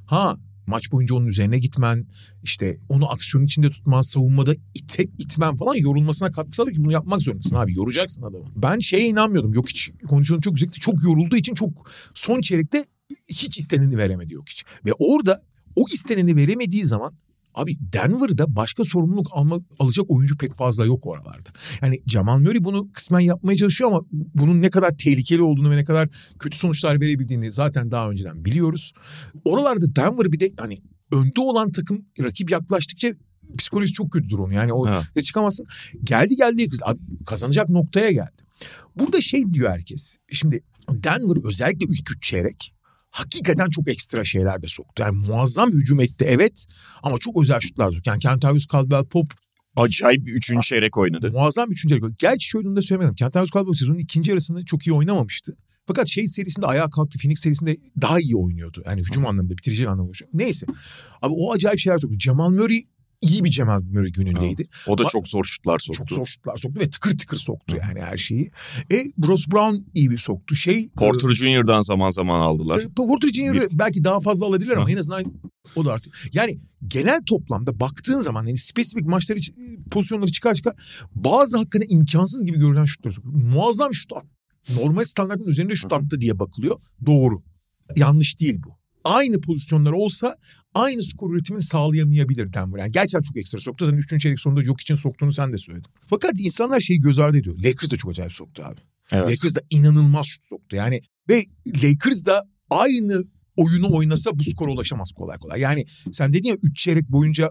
ha maç boyunca onun üzerine gitmen, işte onu aksiyon içinde tutman, savunmada ite, itmen falan yorulmasına katkı sağlıyor ki bunu yapmak zorundasın abi. Yoracaksın adamı. Ben şeye inanmıyordum. Yok hiç kondisyonu çok yüksekti. Çok yorulduğu için çok son çeyrekte hiç isteneni veremedi yok hiç. Ve orada o isteneni veremediği zaman Abi Denver'da başka sorumluluk alma, alacak oyuncu pek fazla yok oralarda. Yani Jamal Murray bunu kısmen yapmaya çalışıyor ama bunun ne kadar tehlikeli olduğunu ve ne kadar kötü sonuçlar verebildiğini zaten daha önceden biliyoruz. Oralarda Denver bir de hani önde olan takım rakip yaklaştıkça psikolojisi çok kötüdür onu. Yani o ve çıkamazsın. Geldi geldi abi kazanacak noktaya geldi. Burada şey diyor herkes. Şimdi Denver özellikle ilk üç çeyrek hakikaten çok ekstra şeyler de soktu. Yani muazzam hücum etti evet ama çok özel şutlar soktu. Yani Kentavius Caldwell Pop Acayip bir üçüncü çeyrek oynadı. muazzam bir üçüncü yarı. Gerçi şöyle de söylemedim. Kentavius Caldwell sezonun ikinci yarısını çok iyi oynamamıştı. Fakat şey serisinde ayağa kalktı. Phoenix serisinde daha iyi oynuyordu. Yani hücum anlamında, bitirici anlamında. Neyse. Abi o acayip şeyler soktu. Jamal Murray iyi bir Jamal Murray günündeydi. O da Ama- çok zor şutlar soktu. Çok zor şutlar soktu ve tıkır tıkır soktu yani her şeyi. E Bruce Brown iyi bir soktu. Şey Porter Junior'dan zaman zaman aldılar. e, Porter Junior'ı belki daha fazla alabilirler ama Hı. en azından o da artık. Yani genel toplamda baktığın zaman yani spesifik maçları pozisyonları çıkar çıkar bazı hakikaten imkansız gibi görülen şutları soktu. Muazzam şut. Normal standartın üzerinde şut attı diye bakılıyor. Doğru. Yanlış değil bu. Aynı pozisyonlar olsa aynı skor üretimini sağlayamayabilir Denver. Yani gerçekten çok ekstra soktu. Zaten 3. çeyrek sonunda yok için soktuğunu sen de söyledin. Fakat insanlar şeyi göz ardı ediyor. Lakers da çok acayip soktu abi. Evet. Lakers da inanılmaz şut soktu. Yani ve Lakers da aynı oyunu oynasa bu skora ulaşamaz kolay kolay. Yani sen dedin ya 3 çeyrek boyunca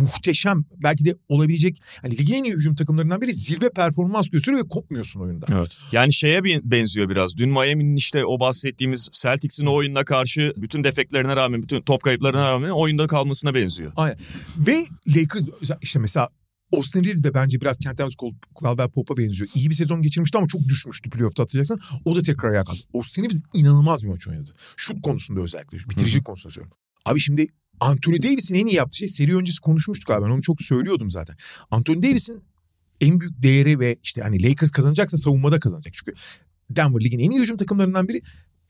muhteşem belki de olabilecek hani ligin en iyi hücum takımlarından biri zirve performans gösteriyor ve kopmuyorsun oyunda. Evet. Yani şeye benziyor biraz. Dün Miami'nin işte o bahsettiğimiz Celtics'in o oyununa karşı bütün defeklerine rağmen, bütün top kayıplarına rağmen oyunda kalmasına benziyor. Ve Lakers işte mesela Austin Reeves de bence biraz Kentavius Caldwell Pope'a benziyor. İyi bir sezon geçirmişti ama çok düşmüştü playoff'ta hatırlayacaksın. O da tekrar ayağa kalktı. Austin Reeves inanılmaz bir maç oynadı. Şut konusunda özellikle. Bitiricilik konusunda söylüyorum. Abi şimdi Anthony Davis'in en iyi yaptığı şey seri öncesi konuşmuştuk abi. Ben onu çok söylüyordum zaten. Anthony Davis'in en büyük değeri ve işte hani Lakers kazanacaksa savunmada kazanacak. Çünkü Denver ligin en iyi hücum takımlarından biri.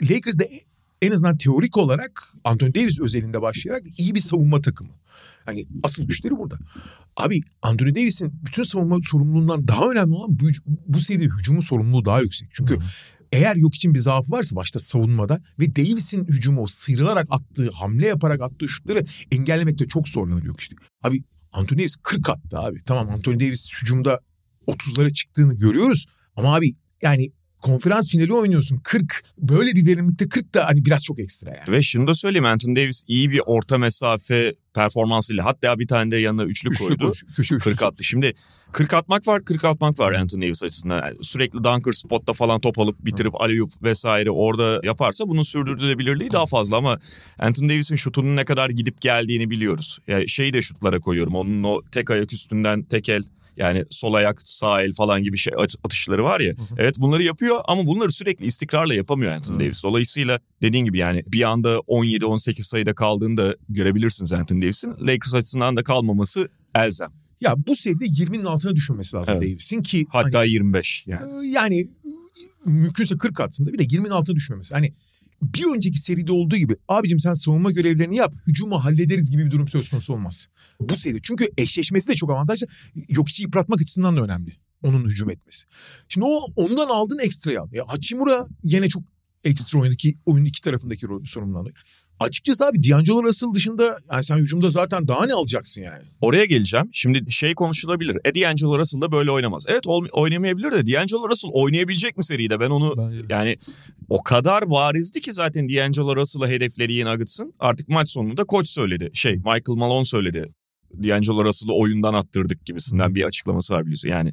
Lakers de en azından teorik olarak Anthony Davis özelinde başlayarak iyi bir savunma takımı. Hani asıl güçleri burada. Abi Anthony Davis'in bütün savunma sorumluluğundan daha önemli olan bu, bu seri hücumu sorumluluğu daha yüksek. Çünkü Hı. Eğer yok için bir zaafı varsa başta savunmada ve Davis'in hücumu o sıyrılarak attığı, hamle yaparak attığı şutları engellemekte çok zorlanır yok işte. Abi Anthony Davis 40 attı abi. Tamam Anthony Davis hücumda 30'lara çıktığını görüyoruz. Ama abi yani konferans finali oynuyorsun 40 böyle bir verimlilikte 40 da hani biraz çok ekstra yani. Ve şunu da söyleyeyim Anthony Davis iyi bir orta mesafe performansıyla hatta bir tane de yanına üçlü, Üçlü koydu. koş- köşe üçlüsü. 40 attı. Şimdi 40 atmak var 40 atmak var Anthony Davis açısından. Yani sürekli dunker spotta falan top alıp bitirip alley-oop vesaire orada yaparsa bunun sürdürülebilirliği daha fazla ama Anthony Davis'in şutunun ne kadar gidip geldiğini biliyoruz. Yani şeyi de şutlara koyuyorum. Onun o tek ayak üstünden tek el yani sol ayak sağ el falan gibi şey at- atışları var ya. Evet bunları yapıyor ama bunları sürekli istikrarla yapamıyor Anthony Davis. Dolayısıyla dediğin gibi yani bir anda 17-18 sayıda kaldığında görebilirsiniz Anthony Davis'in. Lakers açısından da kalmaması elzem. Ya bu seride 20'nin altına düşmemesi lazım Evet. Davis'in ki Hatta hani, 25 yani. e, yani e, mümkünse 40 atsın da bir de 20'nin altına düşmemesi. Hani bir önceki seride olduğu gibi abicim sen savunma görevlerini yap hücumu hallederiz gibi bir durum söz konusu olmaz. Bu seri çünkü eşleşmesi de çok avantajlı. Yok içi yıpratmak açısından da önemli. Onun hücum etmesi. Şimdi o ondan aldığın ekstrayı al. Ya Hachimura gene çok ekstra oynadı ki oyunun iki tarafındaki sorumluluğu. Açıkçası abi D'Angelo Russell dışında yani sen hücumda zaten daha ne alacaksın yani? Oraya geleceğim. Şimdi şey konuşulabilir. E D'Angelo Russell da böyle oynamaz. Evet oynamayabilir de D'Angelo Russell oynayabilecek mi seride? Ben onu yani o kadar barizdi ki zaten D'Angelo Russell'a hedefleri Nuggets'ın. Artık maç sonunda koç söyledi. Şey Michael Malone söyledi. D'Angelo Russell'ı oyundan attırdık gibisinden bir açıklaması var biliyorsun. Yani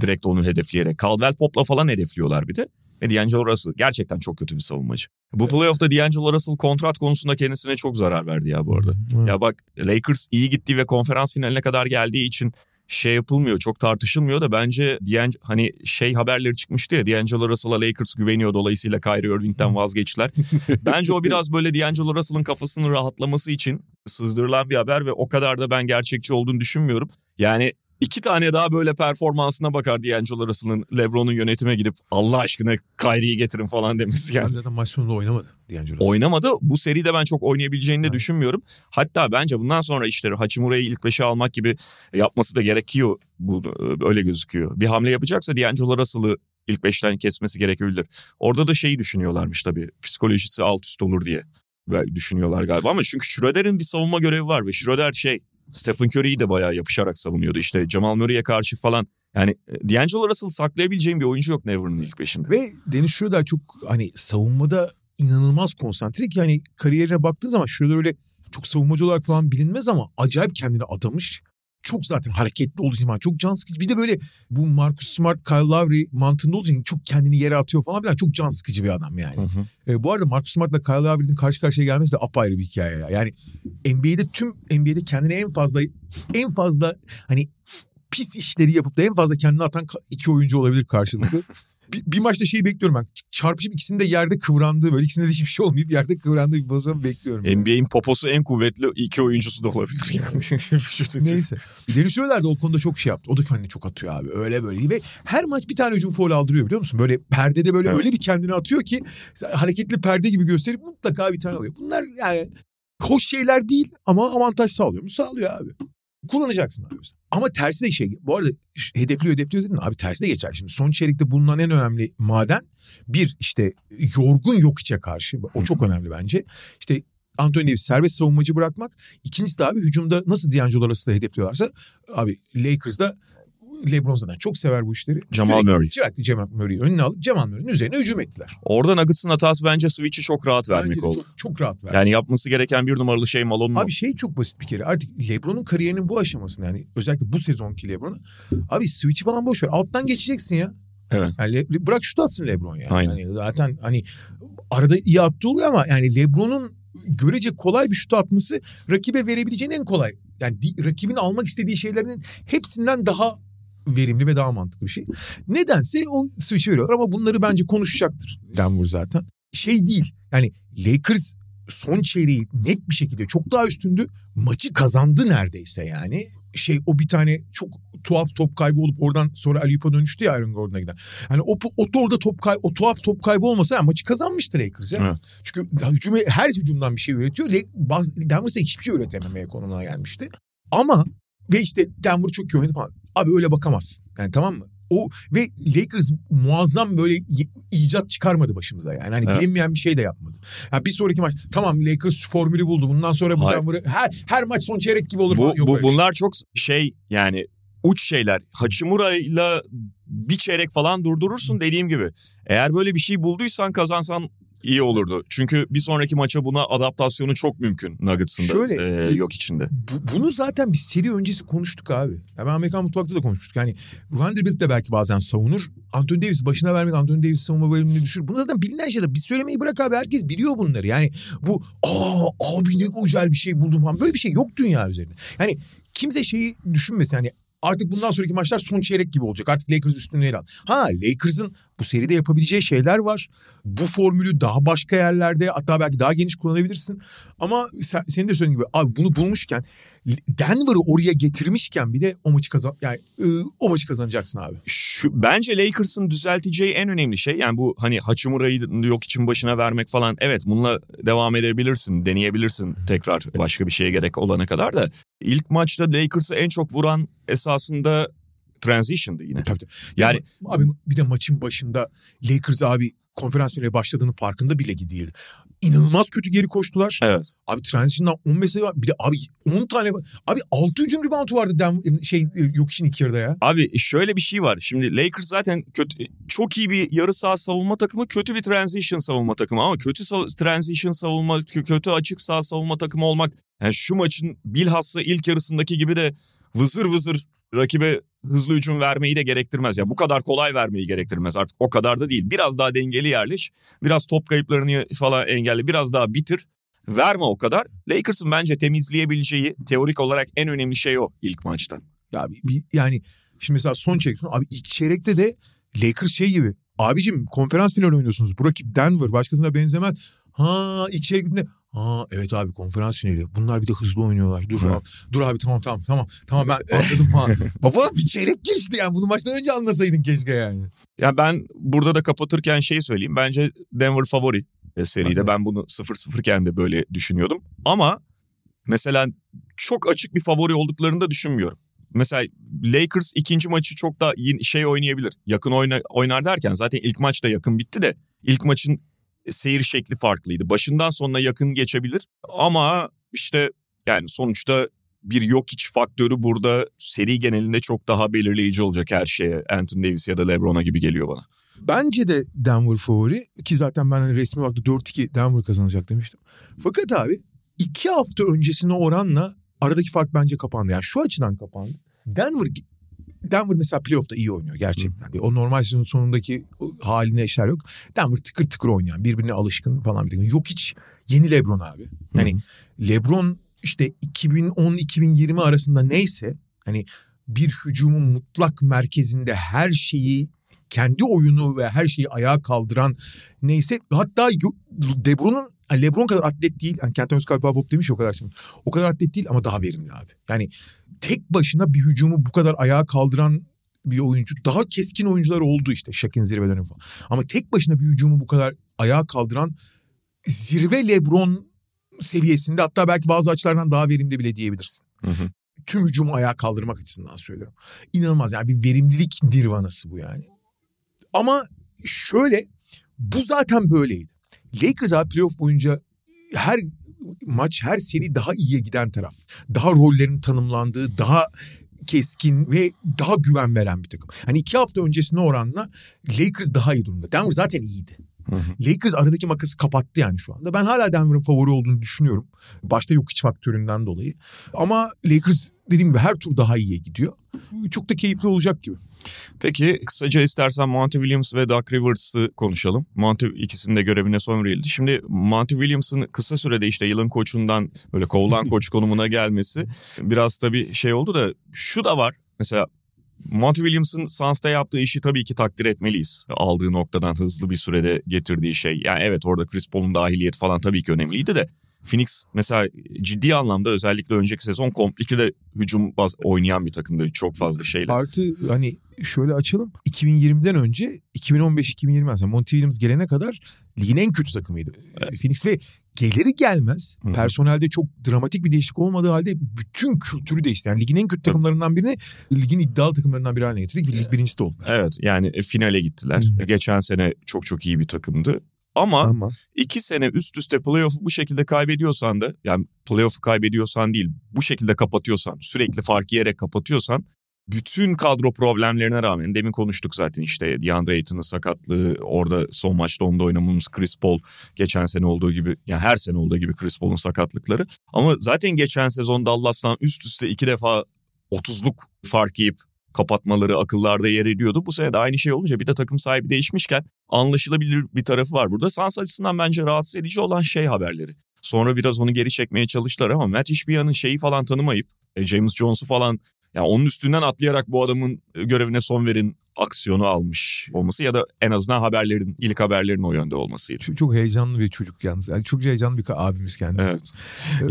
direkt onu hedefleyerek. Caldwell Pop'la falan hedefliyorlar bir de. Ve D'Angelo Russell gerçekten çok kötü bir savunmacı. Bu playoff'ta D'Angelo Russell kontrat konusunda kendisine çok zarar verdi ya bu arada. Ya bak Lakers iyi gitti ve konferans finaline kadar geldiği için şey yapılmıyor çok tartışılmıyor da bence D'Ang- hani şey haberleri çıkmıştı ya D'Angelo Russell'a Lakers güveniyor dolayısıyla Kyrie Irving'den vazgeçtiler. [laughs] bence o biraz böyle D'Angelo Russell'ın kafasının rahatlaması için sızdırılan bir haber ve o kadar da ben gerçekçi olduğunu düşünmüyorum. Yani iki tane daha böyle performansına bakar D'Angelo Russell'ın LeBron'un yönetime gidip Allah aşkına Kyrie'yi getirin falan demesi yani. Zaten maç sonunda oynamadı D'Angelo Russell. Oynamadı. Bu seride ben çok oynayabileceğini de Aynen. düşünmüyorum. Hatta bence bundan sonra işleri Hachimura'yı ilk beşe almak gibi yapması da gerekiyor. Bu e, öyle gözüküyor. Bir hamle yapacaksa D'Angelo Russell'ı ilk beşten kesmesi gerekebilir. Orada da şeyi düşünüyorlarmış tabii. Psikolojisi alt üst olur diye düşünüyorlar galiba ama çünkü Schroeder'in bir savunma görevi var ve Schroeder şey Stephen Curry'i de bayağı yapışarak savunuyordu. İşte Jamal Murray'e karşı falan. Yani e, D'Angelo Russell saklayabileceğim bir oyuncu yok Never'ın ilk beşinde. Ve Dennis Schroeder çok hani savunmada inanılmaz konsantre ki hani kariyerine baktığın zaman Schroeder öyle çok savunmacı olarak falan bilinmez ama acayip kendini adamış. Çok zaten hareketli olduğu için çok can sıkıcı. Bir de böyle bu Marcus Smart, Kyle Lowry mantığında olduğu için çok kendini yere atıyor falan filan. Çok can sıkıcı bir adam yani. Hı hı. E, bu arada Marcus Smart'la Kyle Lowry'nin karşı karşıya gelmesi de apayrı bir hikaye ya. Yani NBA'de tüm NBA'de kendine en fazla en fazla hani pis işleri yapıp da en fazla kendini atan iki oyuncu olabilir karşılıklı. [laughs] bir, bir maçta şeyi bekliyorum ben. Çarpışıp ikisinin de yerde kıvrandığı böyle ikisinde de hiçbir şey olmayıp yerde kıvrandığı bir pozisyon bekliyorum. yani. NBA'in poposu en kuvvetli iki oyuncusu da olabilir yani. [laughs] Neyse. Dennis Schroeder de o konuda çok şey yaptı. O da kendini çok atıyor abi. Öyle böyle. Ve her maç bir tane hücum foul aldırıyor biliyor musun? Böyle perdede böyle Evet. öyle bir kendini atıyor ki hareketli perde gibi gösterip mutlaka bir tane alıyor. Bunlar yani hoş şeyler değil ama avantaj sağlıyor mu? Sağlıyor abi. Kullanacaksın abi. Ama tersi de şey. Bu arada ş- hedefliyor dedin? Abi tersi de geçer. Şimdi son çeyrekte bulunan en önemli maden bir işte yorgun yok içe karşı. O çok önemli bence. İşte Anthony Davis serbest savunmacı bırakmak. İkincisi de abi hücumda nasıl D'Angelo Russell'ı hedefliyorlarsa abi Lakers'da LeBron zaten çok sever bu işleri. Sürekli Murray. Sürekli Jamal Murray'i önüne alıp Jamal Murray'in üzerine hücum ettiler. Orada Nuggets'ın hatası bence switch'i çok rahat Bence vermek oldu. çok, çok rahat verdi. Yani yapması gereken bir numaralı şey Malone mu? Abi şey çok basit bir kere. Artık LeBron'un kariyerinin bu aşamasında yani özellikle bu sezonki LeBron'u abi switch'i falan boş ver. Alttan geçeceksin ya. Evet. Yani Le- bırak şut atsın LeBron yani. Aynen. Yani zaten hani arada iyi attı oluyor ama yani LeBron'un görece kolay bir şut atması rakibe verebileceğin en kolay. Yani di- rakibin almak istediği şeylerin hepsinden daha verimli ve daha mantıklı bir şey. Nedense o switch'i veriyorlar ama bunları bence konuşacaktır Denver zaten. Şey değil yani Lakers son çeyreği net bir şekilde çok daha üstündü. Maçı kazandı neredeyse yani. Şey o bir tane çok tuhaf top kaybı olup oradan sonra Aliyup'a dönüştü ya Aaron Gordon'a giden. Yani o, o orada top kay, o tuhaf top kaybı olmasa yani maçı kazanmıştı Lakers ya. Evet. Çünkü hücumu, her hücumdan bir şey üretiyor. Denver ise hiçbir şey üretememeye konumuna gelmişti. Ama ve işte Denver çok iyi oynadı falan. Abi öyle bakamazsın. Yani tamam mı? o ve Lakers muazzam böyle icat çıkarmadı başımıza yani. Hani Evet. bilinmeyen bir şey de yapmadı. Ya bir sonraki maç tamam Lakers formülü buldu. Bundan sonra buradan buraya her her maç son çeyrek gibi olur Bu, falan. Yok bu şey. bunlar çok şey yani uç şeyler. Hachimura'yla bir çeyrek falan durdurursun dediğim gibi. Eğer böyle bir şey bulduysan kazansan iyi olurdu. Çünkü bir sonraki maça buna adaptasyonu çok mümkün Nuggets'ın da Şöyle- e, yok içinde. Bu- bunu zaten biz seri öncesi konuştuk abi. Ya ben Amerikan mutfakta da konuşmuştuk. Yani Vanderbilt de belki bazen savunur. Anthony Davis başına vermek Anthony Davis savunma bölümünü düşürür. Bunu zaten bilinen şeyler. Biz söylemeyi bırak abi. Herkes biliyor bunları. Yani bu aa abi ne güzel bir şey buldum falan. Böyle bir şey yok dünya üzerinde. Yani kimse şeyi düşünmesin. Hani artık bundan sonraki maçlar son çeyrek gibi olacak. Artık Lakers üstünlüğü ele al. Ha Lakers'ın bu seride yapabileceği şeyler var. Bu formülü daha başka yerlerde hatta belki daha geniş kullanabilirsin. Ama sen, senin de söylediğin gibi abi bunu bulmuşken Denver'ı oraya getirmişken bir de o maçı kazan yani ıı, o maçı kazanacaksın abi. Şu, bence Lakers'ın düzelteceği en önemli şey yani bu hani Hachimura'yı yok için başına vermek falan evet bununla devam edebilirsin deneyebilirsin tekrar başka bir şeye gerek olana kadar da ilk maçta Lakers'ı en çok vuran esasında transition'dı yine. Tabii tabii. Yani Abi bir de maçın başında Lakers abi konferans finaline başladığının farkında bile değil. İnanılmaz kötü geri koştular. evet. Abi transition'dan 15 sayı var. Bir de abi 10 tane abi 6 hücum reboundu vardı Den şey yok için iki yarıda ya. Abi şöyle bir şey var. Şimdi Lakers zaten kötü çok iyi bir yarı saha savunma takımı, kötü bir transition savunma takımı ama kötü sa- transition savunma, kö- kötü açık saha savunma takımı olmak yani şu maçın bilhassa ilk yarısındaki gibi de vızır vızır rakibe hızlı hücum vermeyi de gerektirmez. Ya bu kadar kolay vermeyi gerektirmez artık o kadar da değil. Biraz daha dengeli yerleş, biraz top kayıplarını falan engelle, biraz daha bitir. Verme o kadar. Lakers'ın bence temizleyebileceği teorik olarak en önemli şey o ilk maçta. Ya bir, yani şimdi mesela son çeyrek abi ilk çeyrekte de Lakers şey gibi. Abicim konferans finali oynuyorsunuz. Bu rakip Denver başkasına benzemez. Ha ilk çeyrek Ha evet abi konferans finali. Bunlar bir de hızlı oynuyorlar. Dur abi. Dur abi tamam tamam tamam. Tamam ben anladım ha. [laughs] Baba bir çeyrek geçti yani. Bunu maçtan önce anlasaydın keşke yani. Ya ben burada da kapatırken şey söyleyeyim. Bence Denver favori e, seride. Ben bunu 0-0 iken de böyle düşünüyordum. Ama mesela çok açık bir favori olduklarını da düşünmüyorum. Mesela Lakers ikinci maçı çok da şey oynayabilir. Yakın oyna, oynar derken zaten ilk maç da yakın bitti de ilk maçın seyir şekli farklıydı. Başından sonuna yakın geçebilir. Ama işte yani sonuçta bir yok iç faktörü burada seri genelinde çok daha belirleyici olacak her şeye. Anthony Davis ya da LeBron'a gibi geliyor bana. Bence de Denver favori ki zaten ben hani resmi olarak da 4-2 Denver kazanacak demiştim. Fakat abi iki hafta öncesine oranla aradaki fark bence kapandı. Yani şu açıdan kapandı. Denver Denver mesela playoff'ta iyi oynuyor gerçekten. O normal sezonun sonundaki haline işler yok. Denver tıkır tıkır oynayan, birbirine alışkın falan bir takım. Yok hiç yeni LeBron abi. Yani LeBron işte 2010-2020 arasında neyse hani bir hücumun mutlak merkezinde her şeyi kendi oyunu ve her şeyi ayağa kaldıran neyse hatta LeBron'un yani LeBron kadar atlet değil. Yani Kenton Özkal Bob demiş o kadar şimdi. O kadar atlet değil ama daha verimli abi. Yani tek başına bir hücumu bu kadar ayağa kaldıran bir oyuncu. Daha keskin oyuncular oldu işte Shaq'in zirve dönemi falan. Ama tek başına bir hücumu bu kadar ayağa kaldıran zirve LeBron seviyesinde hatta belki bazı açılardan daha verimli bile diyebilirsin. Hı hı. Tüm hücumu ayağa kaldırmak açısından söylüyorum. İnanılmaz yani bir verimlilik nirvanası bu yani. Ama şöyle bu zaten böyleydi. Lakers abi playoff boyunca her maç her seri daha iyiye giden taraf. Daha rollerin tanımlandığı, daha keskin ve daha güven veren bir takım. Hani iki hafta öncesine oranla Lakers daha iyi durumda. Denver zaten iyiydi. Lakers aradaki makası kapattı yani şu anda. Ben hala Denver'ın favori olduğunu düşünüyorum. Başta yok hiç faktöründen dolayı. Ama Lakers dediğim gibi her tur daha iyiye gidiyor. Çok da keyifli olacak gibi. Peki kısaca istersen Monty Williams ve Doug Rivers'ı konuşalım. Monty ikisinin de görevine son verildi. Şimdi Monty Williams'ın kısa sürede işte yılın koçundan böyle kovulan [laughs] koç konumuna gelmesi biraz tabii şey oldu da şu da var. Mesela Monty Williams'ın Suns'ta yaptığı işi tabii ki takdir etmeliyiz. Aldığı noktadan hızlı bir sürede getirdiği şey. Yani evet orada Chris Paul'un dahiliyeti falan tabii ki önemliydi de Phoenix mesela ciddi anlamda özellikle önceki sezon komplike de hücum baz oynayan bir takımdı çok fazla şeyle. Artı hani şöyle açalım. 2020'den önce 2015-2020 mesela Monty Williams gelene kadar ligin en kötü takımıydı. Phoenix ve Geliri gelmez. Hı hı. Personelde çok dramatik bir değişiklik olmadığı halde bütün kültürü değişti. Yani ligin en kötü takımlarından birini ligin iddialı takımlarından biri haline getirdik. Lig birincisi de oldular. Evet yani e, finale gittiler. Hı. Geçen sene çok çok iyi bir takımdı. Ama Ama iki sene üst üste playoff'u bu şekilde kaybediyorsan da yani playoff'u kaybediyorsan değil bu şekilde kapatıyorsan sürekli fark yiyerek kapatıyorsan bütün kadro problemlerine rağmen demin konuştuk zaten işte DeAndre Ayton'un sakatlığı orada son maçta onda oynamamız Chris Paul geçen sene olduğu gibi yani her sene olduğu gibi Chris Paul'un sakatlıkları ama zaten geçen sezon Dallas'tan üst üste iki defa 30'luk fark yiyip kapatmaları akıllarda yer ediyordu. Bu sene de aynı şey olunca bir de takım sahibi değişmişken anlaşılabilir bir tarafı var burada. Sans açısından bence rahatsız edici olan şey haberleri. Sonra biraz onu geri çekmeye çalıştılar ama Matt Ishbia'nın şeyi falan tanımayıp e, James Jones'u falan yani onun üstünden atlayarak bu adamın e, görevine son verin aksiyonu almış olması ya da en azından haberlerin ilk haberlerin o yönde olmasıydı. çok, çok heyecanlı bir çocuk yalnız. Yani çok heyecanlı bir abimiz kendisi. Evet.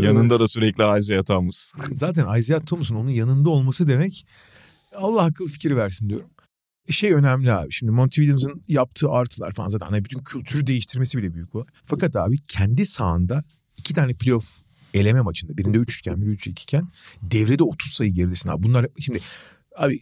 Ee, Yanında da sürekli Isaiah Thomas. Zaten Isaiah Thomas'ın onun yanında olması demek Allah akıl fikir versin diyorum. Şey önemli abi şimdi Monty Williams'ın yaptığı artılar falan zaten hani bütün kültürü değiştirmesi bile büyük bu. Fakat abi kendi sahanda iki tane playoff eleme maçında birinde 3 iken biri 3 iken devrede 30 sayı geridesin abi. Bunlar şimdi abi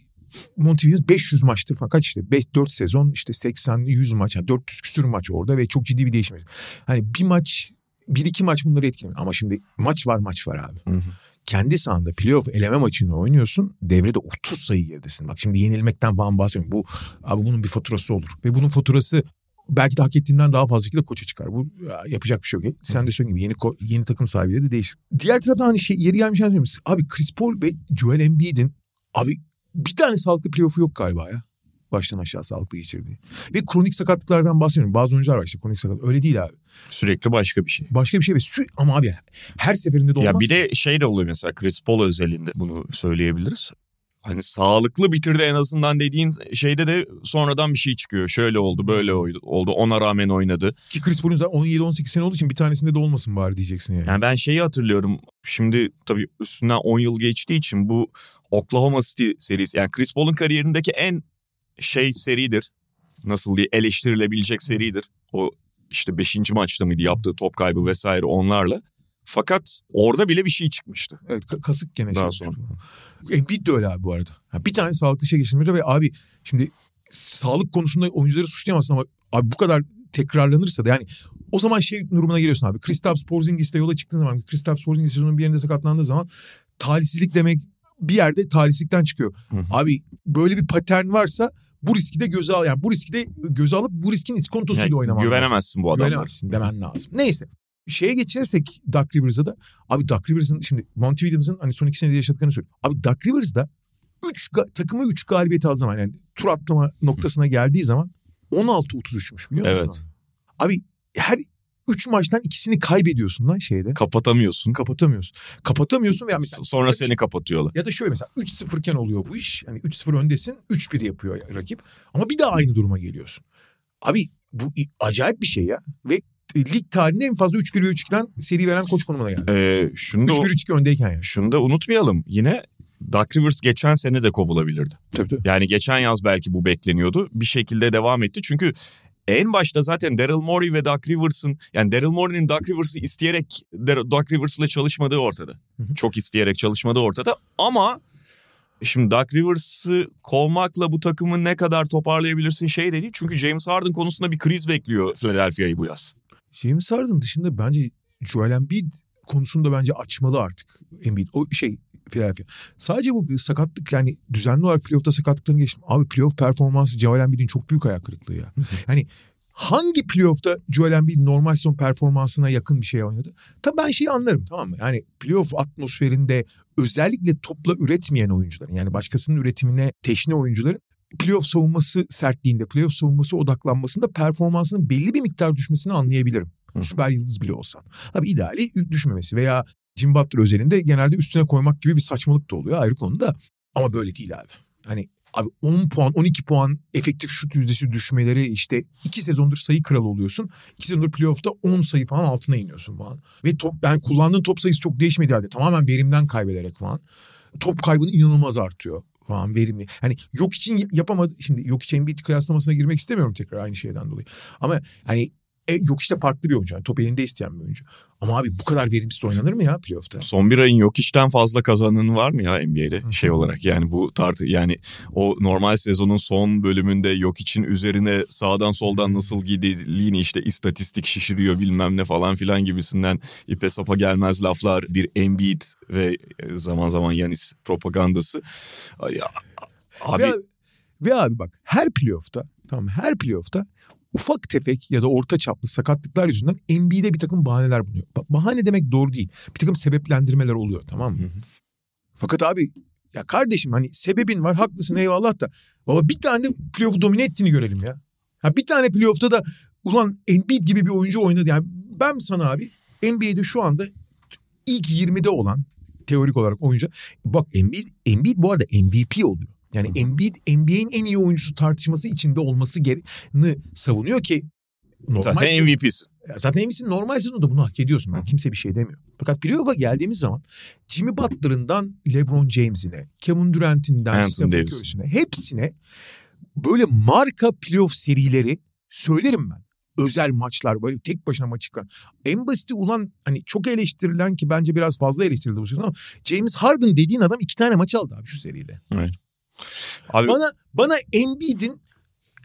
Williams 500 maçtır falan kaç işte 5 4 sezon işte 80 100 maç yani 400 küsür maç orada ve çok ciddi bir değişim. Hani bir maç bir iki maç bunları etkilemiyor ama şimdi maç var maç var abi Hı hı. kendi sahanda playoff eleme maçını oynuyorsun. Devrede 30 sayı geridesin. Bak şimdi yenilmekten falan bahsediyorum. Bu abi bunun bir faturası olur. Ve bunun faturası belki de hak ettiğinden daha fazla şekilde koça çıkar. Bu ya, yapacak bir şey yok. Sen de söylediğin gibi yeni yeni takım sahibi de değişir. Diğer taraftan hani şey yeri gelmiş söyleyeyim. Abi Chris Paul ve Joel Embiid'in abi bir tane sağlıklı playoff'u yok galiba ya. Baştan aşağı sağlıklı geçirdiği. Ve kronik sakatlıklardan bahsediyorum. Bazı oyuncular var işte kronik sakat. Öyle değil abi. Sürekli başka bir şey. Başka bir şey ve sü- ama abi her seferinde de olmaz. Ya bir de şey de oluyor mesela Chris Paul özelinde bunu söyleyebiliriz. Hani sağlıklı bitirdi en azından dediğin şeyde de sonradan bir şey çıkıyor. Şöyle oldu böyle oydu- oldu ona rağmen oynadı. Ki Chris Paul'un zaten 17-18 sene olduğu için bir tanesinde de olmasın bari diyeceksin yani. Yani ben şeyi hatırlıyorum. Şimdi tabii üstünden 10 yıl geçtiği için bu Oklahoma City serisi yani Chris Paul'un kariyerindeki en şey seridir. Nasıl diye eleştirilebilecek seridir. O işte 5. maçta mıydı yaptığı top kaybı vesaire onlarla. Fakat orada bile bir şey çıkmıştı. Evet ka- kasık gene Daha şey sonra. Embiid de öyle abi bu arada. Ha, bir tane sağlıklı şey geçirmiyor ve abi şimdi sağlık konusunda oyuncuları suçlayamazsın ama abi bu kadar tekrarlanırsa da yani o zaman şey durumuna geliyorsun abi. Kristaps Porzingis'le yola çıktığın zaman Kristaps Porzingis sezonun bir yerinde sakatlandığı zaman talihsizlik demek bir yerde talihsizlikten çıkıyor. Hı hı. Abi böyle bir patern varsa bu riski de göze al yani bu riski de göze alıp bu riskin iskontosuyla Yani oynaman lazım. güvenemezsin bu adamlara. Güvenemezsin demen lazım. Neyse. Şeye geçirsek Duck Rivers'a da. Abi Duck Rivers'ın şimdi Monty Williams'ın hani son iki senede yaşadıklarını söylüyor. Abi Duck Rivers'da üç, ga- takımı 3 galibiyet aldığı zaman yani tur atlama noktasına geldiği zaman 16-33'müş biliyor musun? Evet. Abi her 3 maçtan ikisini kaybediyorsun lan şeyde. Kapatamıyorsun. Kapatamıyorsun. Kapatamıyorsun veya mesela Sonra seni kapatıyorlar. ya da şöyle mesela 3-0 iken oluyor bu iş. Yani 3-0 öndesin 3-1 yapıyor rakip. Ama bir daha aynı duruma geliyorsun. Abi bu acayip bir şey ya. Ve lig tarihinde en fazla 3-1 ve 3-2'den seri veren koç konumuna geldi. Ee, şunu da 3-1-3-2 öndeyken yani. şunu da unutmayalım. Yine Duck Rivers geçen sene de kovulabilirdi. Tabii tabii. Yani geçen yaz belki bu bekleniyordu. Bir şekilde devam etti. Çünkü en başta zaten Daryl Morey ve Doug Rivers'ın yani Daryl Morey'nin Doug Rivers'ı isteyerek Doug Rivers'la çalışmadığı ortada. Hı hı. Çok isteyerek çalışmadığı ortada ama şimdi Doug Rivers'ı kovmakla bu takımı ne kadar toparlayabilirsin şey de değil. Çünkü James Harden konusunda bir kriz bekliyor Philadelphia'yı bu yaz. James Harden dışında bence Joel Embiid konusunda bence açmalı artık Embiid. O şey Philadelphia. Sadece bu bir sakatlık yani düzenli olarak playoff'ta sakatlıklarını geçtim. Abi playoff performansı Joel Embiid'in çok büyük ayak kırıklığı ya. hani hangi playoff'ta Joel Embiid normal sezon performansına yakın bir şey oynadı? Tabii ben şeyi anlarım tamam mı? Yani playoff atmosferinde özellikle topla üretmeyen oyuncuların yani başkasının üretimine teşne oyuncuların playoff savunması sertliğinde, playoff savunması odaklanmasında performansının belli bir miktar düşmesini anlayabilirim. Hı. Süper yıldız bile olsan. Tabii ideali düşmemesi veya Jim Butler özelinde genelde üstüne koymak gibi bir saçmalık da oluyor ayrı konuda. Ama böyle değil abi. Hani abi 10 puan 12 puan efektif şut yüzdesi düşmeleri işte 2 sezondur sayı kralı oluyorsun. 2 sezondur playoff'ta 10 sayı falan altına iniyorsun falan. Ve top, ben kullandığın top sayısı çok değişmedi halde. Tamamen verimden kaybederek falan. Top kaybın inanılmaz artıyor falan verimli. Hani yok için yapamadı. Şimdi yok için bir kıyaslamasına girmek istemiyorum tekrar aynı şeyden dolayı. Ama hani E, yok işte farklı bir oyuncu. Yani top elinde isteyen bir oyuncu. Ama abi bu kadar verimsiz oynanır mı ya playoff'ta? Son bir ayın yok işten fazla kazananı var mı ya NBA'de şey olarak yani bu tartı yani o normal sezonun son bölümünde yok için üzerine sağdan soldan nasıl gidildiğini işte istatistik şişiriyor bilmem ne falan filan gibisinden ipe sapa gelmez laflar bir Embiid ve zaman zaman Yanis propagandası. Ay, Abi Ve, ve abi bak her playoff'ta tamam her playoff'ta ufak tefek ya da orta çaplı sakatlıklar yüzünden NBA'de bir takım bahaneler bulunuyor. Ba- bahane demek doğru değil. Bir takım sebeplendirmeler oluyor tamam mı? Hı hı. Fakat abi ya kardeşim hani sebebin var haklısın eyvallah da baba bir tane playoff'u domine ettiğini görelim ya. Ha bir tane playoff'ta da ulan Embiid gibi bir oyuncu oynadı. Yani ben sana abi NBA'de şu anda ilk 20'de olan teorik olarak oyuncu. Bak Embiid, Embiid bu arada MVP oluyor. Yani Embiid NBA'in en iyi oyuncusu tartışması içinde olması gereğini savunuyor ki normal zaten MVP'si. Zaten MVP'sin normal sezonda bunu hak ediyorsun. Ben kimse bir şey demiyor. Fakat playoff'a geldiğimiz zaman Jimmy Butler'ından LeBron James'ine, Kevin Durant'inden Stephen. Curry'sine hepsine böyle marka playoff serileri söylerim ben. Özel maçlar böyle tek başına maç çıkan. En basiti ulan hani çok eleştirilen ki bence biraz fazla eleştirildi bu sezon ama James Harden dediğin adam iki tane maç aldı abi şu seride. Abi Bana bana Embiid'in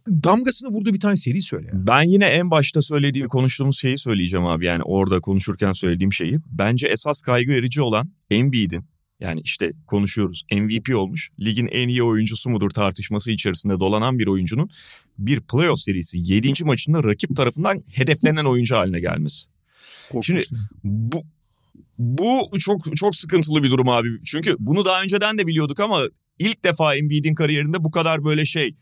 damgasını vurduğu bir tane seri söyle. Ben yine en başta söylediğim, konuştuğumuz şeyi söyleyeceğim abi. Yani orada konuşurken söylediğim şeyi. Bence esas kaygı verici olan Embiid'in yani işte konuşuyoruz MVP olmuş. Ligin en iyi oyuncusu mudur tartışması içerisinde dolanan bir oyuncunun bir playoff serisi 7. maçında rakip tarafından hedeflenen oyuncu haline gelmesi. Şimdi bu bu çok çok sıkıntılı bir durum abi. Çünkü bunu daha önceden de biliyorduk ama ilk defa Embiid'in kariyerinde bu kadar böyle şey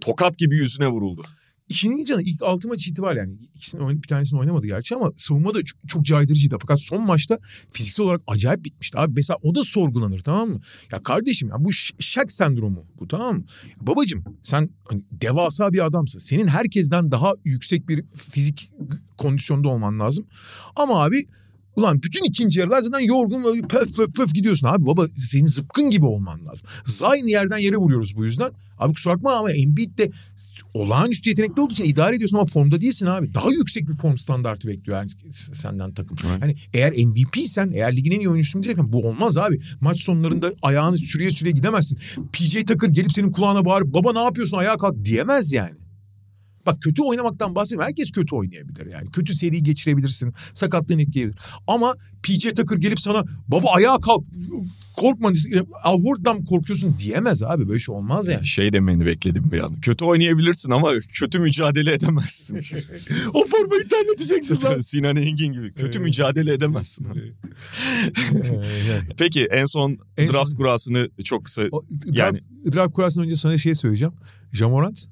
tokat gibi yüzüne vuruldu. İşin iyi canı ilk 6 maç itibariyle yani ikisini bir tanesini oynamadı gerçi ama savunma da çok, çok caydırıcıydı. Fakat son maçta fiziksel olarak acayip bitmişti. Abi mesela o da sorgulanır tamam mı? Ya kardeşim ya bu Ş- Shaq sendromu bu tamam mı? Babacım sen hani devasa bir adamsın. Senin herkesten daha yüksek bir fizik kondisyonda olman lazım. Ama abi Ulan bütün ikinci yarılar zaten yorgun böyle pöf pöf pöf gidiyorsun abi. Baba senin zıpkın gibi olman lazım. Aynı yerden yere vuruyoruz bu yüzden. Abi kusura bakma ama Embiid de olağanüstü yetenekli olduğu için idare ediyorsun ama formda değilsin abi. Daha yüksek bir form standartı bekliyor yani senden takım. Evet. Hani eğer MVP'sen, eğer ligin en iyi oyuncusun diyeceksen bu olmaz abi. Maç sonlarında ayağını sürüye sürüye gidemezsin. PJ Tucker gelip senin kulağına bağırıp baba ne yapıyorsun ayağa kalk diyemez yani. Bak kötü oynamaktan bahsediyorum. Herkes kötü oynayabilir yani. Kötü seri geçirebilirsin. Sakatlığın etkileyebilir. Ama PJ Tucker gelip sana baba ayağa kalk korkma. Al Horford'dan mı korkuyorsun diyemez abi. Böyle şey olmaz yani. Şey demeni bekledim bir an. Kötü oynayabilirsin ama kötü mücadele edemezsin. [laughs] o formayı terleteceksin lan. [laughs] Sinan Engin gibi. Kötü mücadele edemezsin. [laughs] Peki en son En draft son- kurasını çok kısa O, Yani- yani draft kurasından önce sana şey söyleyeceğim. Jamorant.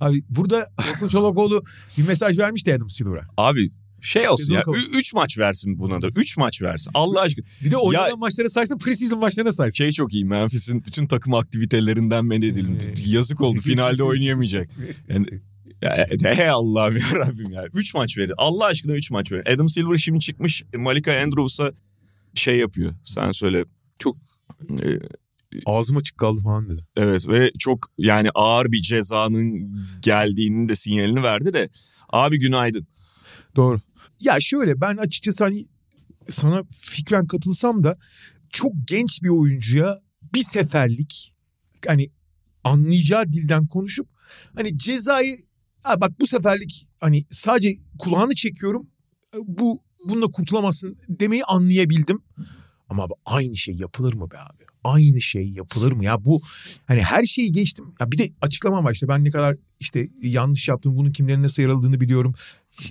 Abi burada [laughs] Orkun Çolakoğlu bir mesaj vermişti Adam Silver'a. Abi şey olsun Sezon ya. kapalı. 3 maç versin buna da. 3 maç versin. Allah aşkına. Bir de oynanan Ya- maçlara saysın preseason maçlarına saysın. Şey çok iyi. Memphis'in bütün takım aktivitelerinden men edildi. Evet. Yazık oldu. Finalde oynayamayacak. [laughs] Yani, ya, hey Allah'ım ya Rabbim ya. 3 maç verin. Allah aşkına 3 maç verin. Adam Silver şimdi çıkmış Malika Andrews'a şey yapıyor. Sen söyle. Çok e, Ağzım açık kaldı falan dedi. Evet ve çok yani ağır bir cezanın geldiğinin de sinyalini verdi de abi günaydın. Doğru. Ya şöyle ben açıkçası hani sana fikren katılsam da çok genç bir oyuncuya bir seferlik hani anlayacağı dilden konuşup hani cezayı ha bak bu seferlik hani sadece kulağını çekiyorum bu bununla kurtulamazsın demeyi anlayabildim. Ama abi aynı şey yapılır mı be abi? Aynı şey yapılır mı? Ya bu hani her şeyi geçtim. Ya bir de açıklamam var işte ben ne kadar işte yanlış yaptım bunun kimlerin nasıl yaraldığını biliyorum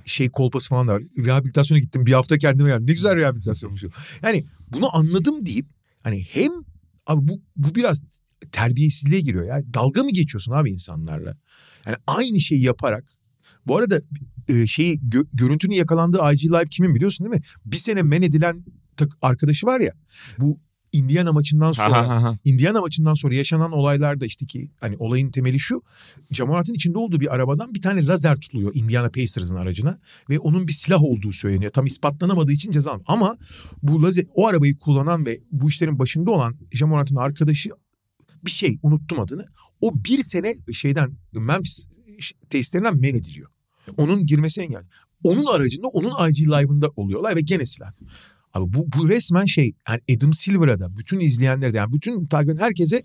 şey kolpası falan da var. Rehabilitasyona gittim bir hafta kendime geldim. Ne güzel rehabilitasyonmuş. Yani bunu anladım deyip hani hem abi bu, bu biraz terbiyesizliğe giriyor. Ya dalga mı geçiyorsun abi insanlarla? Yani aynı şeyi yaparak bu arada e, şeyi gö- görüntünün yakalandığı IG Live kimin biliyorsun değil mi? Bir sene men edilen tak- arkadaşı var ya. Bu Indiana maçından sonra Indiana maçından sonra yaşanan olaylarda işte ki hani olayın temeli şu. Jamorant'ın içinde olduğu bir arabadan bir tane lazer tutuluyor Indiana Pacers'ın aracına ve onun bir silah olduğu söyleniyor. Tam ispatlanamadığı için ceza Ama bu lazer o arabayı kullanan ve bu işlerin başında olan Jamorant'ın arkadaşı bir şey unuttum adını. O bir sene şeyden Memphis testlerinden men ediliyor. Onun girmesi engel. Onun aracında onun IG Live'ında oluyorlar ve gene silah. Abi bu, bu resmen şey yani Adam Silver'a bütün izleyenlere yani bütün takip herkese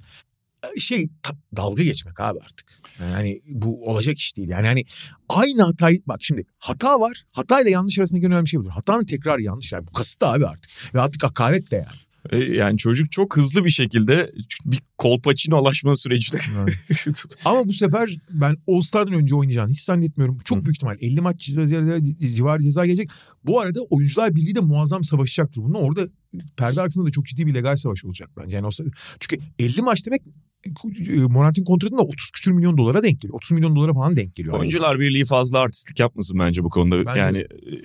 e, şey dalga geçmek abi artık. Yani bu olacak iş değil. Yani hani aynı hatayı bak şimdi hata var. Hata ile yanlış arasındaki önemli şey budur. Hatanın tekrar yanlış. Yani bu kasıt abi artık. Ve artık hakaret de yani. E, Yani çocuk çok hızlı bir şekilde bir kolpaçinolaşma sürecine [laughs] Ama bu sefer ben All Star'dan önce oynayacağını hiç zannetmiyorum. Çok Hı. büyük ihtimal 50 maç civarı ceza gelecek. Bu arada oyuncular birliği de muazzam savaşacaktır. Bunun orada perde arkasında da çok ciddi bir legal savaş olacak bence. Yani o, çünkü 50 maç demek Morant'in kontratında 30 küsür milyon dolara denk geliyor. 30 milyon dolara falan denk geliyor. Oyuncular Birliği fazla artistlik yapmasın bence bu konuda. Bence yani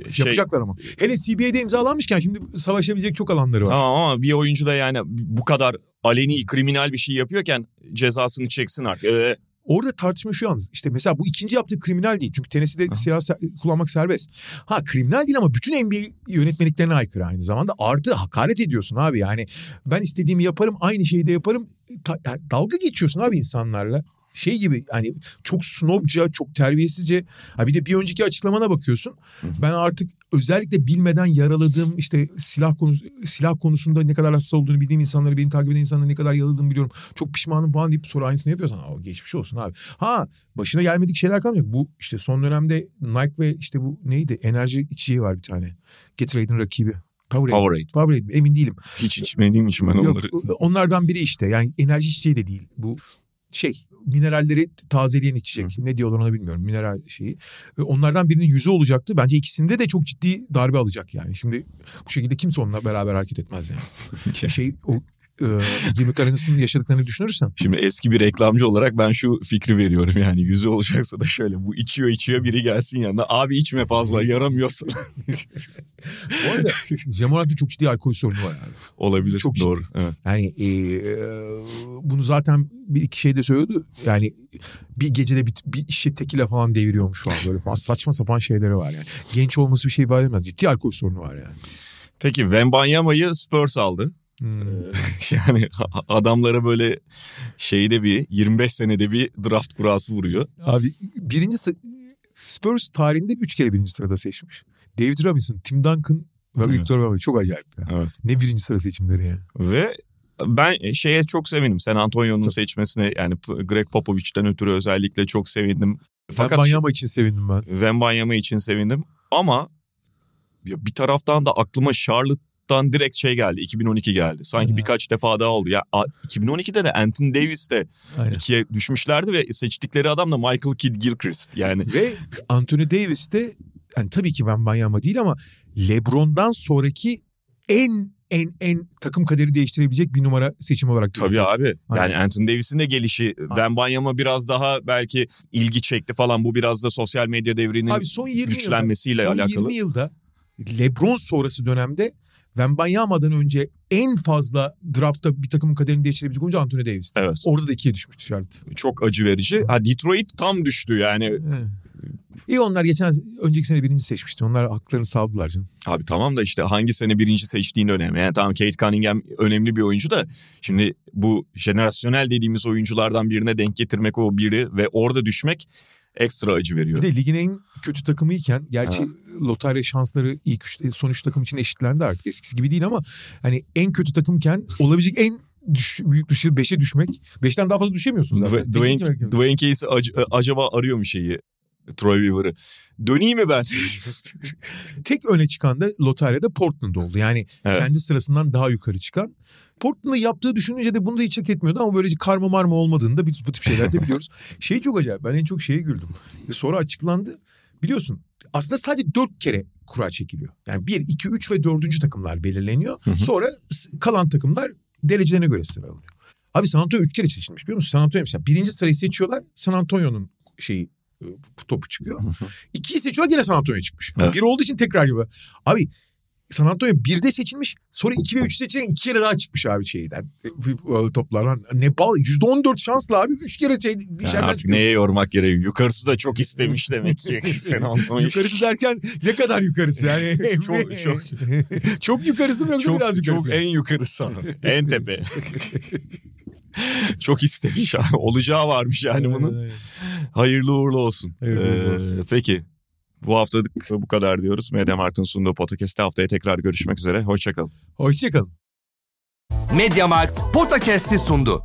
e, şey Yapacaklar ama. Hele CBA'de imzalanmışken şimdi savaşabilecek çok alanları var. tamam ama bir oyuncu da yani bu kadar aleni kriminal bir şey yapıyorken cezasını çeksin artık. Ee, Orada tartışma şu yalnız. İşte mesela bu ikinci yaptığı kriminal değil. Çünkü Tennessee'de silah kullanmak serbest. Ha kriminal değil ama bütün NBA yönetmeliklerine aykırı aynı zamanda. Artı hakaret ediyorsun abi. Yani ben istediğimi yaparım aynı şeyi de yaparım. Ta- yani dalga geçiyorsun abi insanlarla. Şey gibi hani çok snobca, çok terbiyesizce. Ha bir de bir önceki açıklamana bakıyorsun. Hı hı. Ben artık özellikle bilmeden yaraladığım işte silah konusu silah konusunda ne kadar hassas olduğunu bildiğim insanları, beni takip eden insanları ne kadar yaraladığımı biliyorum. Çok pişmanım falan deyip sonra aynısını yapıyorsan Aa, geçmiş olsun abi. Ha başına gelmedik şeyler kalmayacak. Bu işte son dönemde Nike ve işte bu neydi enerji içeceği var bir tane. Gatorade'in rakibi. Powerade. Powerade. Powerade emin değilim. Hiç içmediğim için ben Yok, onları... onlardan biri işte yani enerji içeceği de değil. Bu şey mineralleri tazeleyen içecek. Ne diyorlar ona bilmiyorum. Mineral şeyi. E, Onlardan birinin yüzü olacaktı. Bence ikisinde de çok ciddi darbe alacak yani. Şimdi bu şekilde kimse onunla beraber hareket etmez yani. [laughs] şey o e, Jimmy Carrey'nin yaşadıklarını düşünürsen. Şimdi eski bir reklamcı olarak ben şu fikri veriyorum yani yüzü olacaksa da şöyle bu içiyor içiyor biri gelsin yanına abi içme fazla yaramıyorsa [laughs] Bu arada Cemorant'ta çok ciddi alkol sorunu var yani. olabilir Çok doğru. Evet. Yani e, bunu zaten bir iki şeyde söylüyordu. Yani bir gecede bir, bir işe tekile falan deviriyormuş falan böyle falan saçma sapan şeyleri var yani. Genç olması bir şey ifade etmez. Ciddi alkol sorunu var yani. Peki Wembanyama'yı Spurs aldı. Hmm. [laughs] Yani adamlara böyle şeyde bir 25 senede bir draft kurası vuruyor. Abi birinci Spurs tarihinde üç kere birinci sırada seçmiş. David Robinson, Tim Duncan ve Evet. Victor Wembanyama çok acayip. ya. Evet. Ne birinci sıra seçimleri yani. Ve ben şeye çok sevindim. San Antonio'nun seçmesine yani Greg Popovich'ten ötürü özellikle çok sevindim. Fakat Wembanyama için sevindim ben. Wembanyama için sevindim. Ama ya bir taraftan da aklıma Charlotte'dan direkt şey geldi. 2012 geldi. Sanki Ha. birkaç defa daha oldu. Ya a- 2012'de de Anthony Davis de Aynen. ikiye düşmüşlerdi ve seçtikleri adam da Michael Kidd Gilchrist. Yani Ve [laughs] Anthony Davis de yani tabii ki Wembanyama değil ama LeBron'dan sonraki en en en takım kaderi değiştirebilecek bir numara seçim olarak Tabii abi. Yani Aynen. Anthony Davis'in de gelişi Wembanyama biraz daha belki ilgi çekti falan. Bu biraz da sosyal medya devrinin Abi son 20 güçlenmesiyle yılda, son alakalı. 20 yılda LeBron sonrası dönemde Wembanyama'dan önce en fazla draftta bir takımın kaderini değiştirebilecek oyuncu Anthony Davis'ti. Evet. Orada da ikiye düşmüştü Charlotte. Çok acı verici. Ha Detroit tam düştü yani. Evet. İyi onlar geçen önceki sene birinci seçmişti. Onlar haklarını savdılar canım. Abi tamam da işte hangi sene birinci seçtiğin önemli. Yani tamam Kate Cunningham önemli bir oyuncu da şimdi bu jenerasyonel dediğimiz oyunculardan birine denk getirmek o biri ve orada düşmek ekstra acı veriyor. Bir de ligin en kötü takımıyken gerçi lotarya şansları ilk üç, son üç takım için eşitlendi artık eskisi gibi değil ama hani en kötü takımken olabilecek en düş, büyük dışı 5'e düşmek. 5'ten daha fazla düşemiyorsun zaten. Dwayne, Dwayne, Dwayne Casey ac- acaba arıyor mu şeyi Troy Weaver'ı? Döneyim mi ben? [laughs] Tek öne çıkan da lotaryada Portland oldu. Yani Evet. kendi sırasından daha yukarı çıkan. Portland'ın yaptığı düşününce de bunu da hiç hak etmiyordu ama böylece karma marma olmadığını da bu tip şeyler de [laughs] biliyoruz. şey çok acayip. Ben en çok şeye güldüm. Sonra açıklandı. Biliyorsun aslında sadece dört kere kura çekiliyor. Yani bir, iki, üç ve dördüncü takımlar belirleniyor. Hı hı. Sonra kalan takımlar derecelerine göre sıralanıyor. Abi San Antonio üç kere seçilmiş biliyor musun? San Antonio mesela birinci sırayı seçiyorlar. San Antonio'nun şeyi e, topu çıkıyor. İkiyi seçiyorlar gene San Antonio çıkmış. Evet. Bir olduğu için tekrar gibi. Abi San Antonio birde seçilmiş. Sonra iki ve üç seçilen iki kere daha çıkmış abi şeyden. e, Toplardan. Ne bal. Yüzde on dört şansla abi. Üç kere şey Yani artık neye yormak gerekiyor? Yukarısı da çok istemiş demek ki. [laughs] Sen anlamayın. Yukarısı derken ne kadar yukarısı yani? [laughs] Çok- çok- [laughs] çok yukarısı mı yoksa çok, biraz yukarısı? çok en yukarısı abi. en tepe. çok istemiş abi. Olacağı varmış yani bunun. Hayırlı uğurlu olsun. Hayırlı uğurlu Ee, olsun. Peki Bu haftalık bu kadar diyoruz. Mediamarkt'ın sunduğu podcast'te haftaya tekrar görüşmek üzere. Hoşçakalın. Hoşçakalın. Mediamarkt Podcast'i sundu.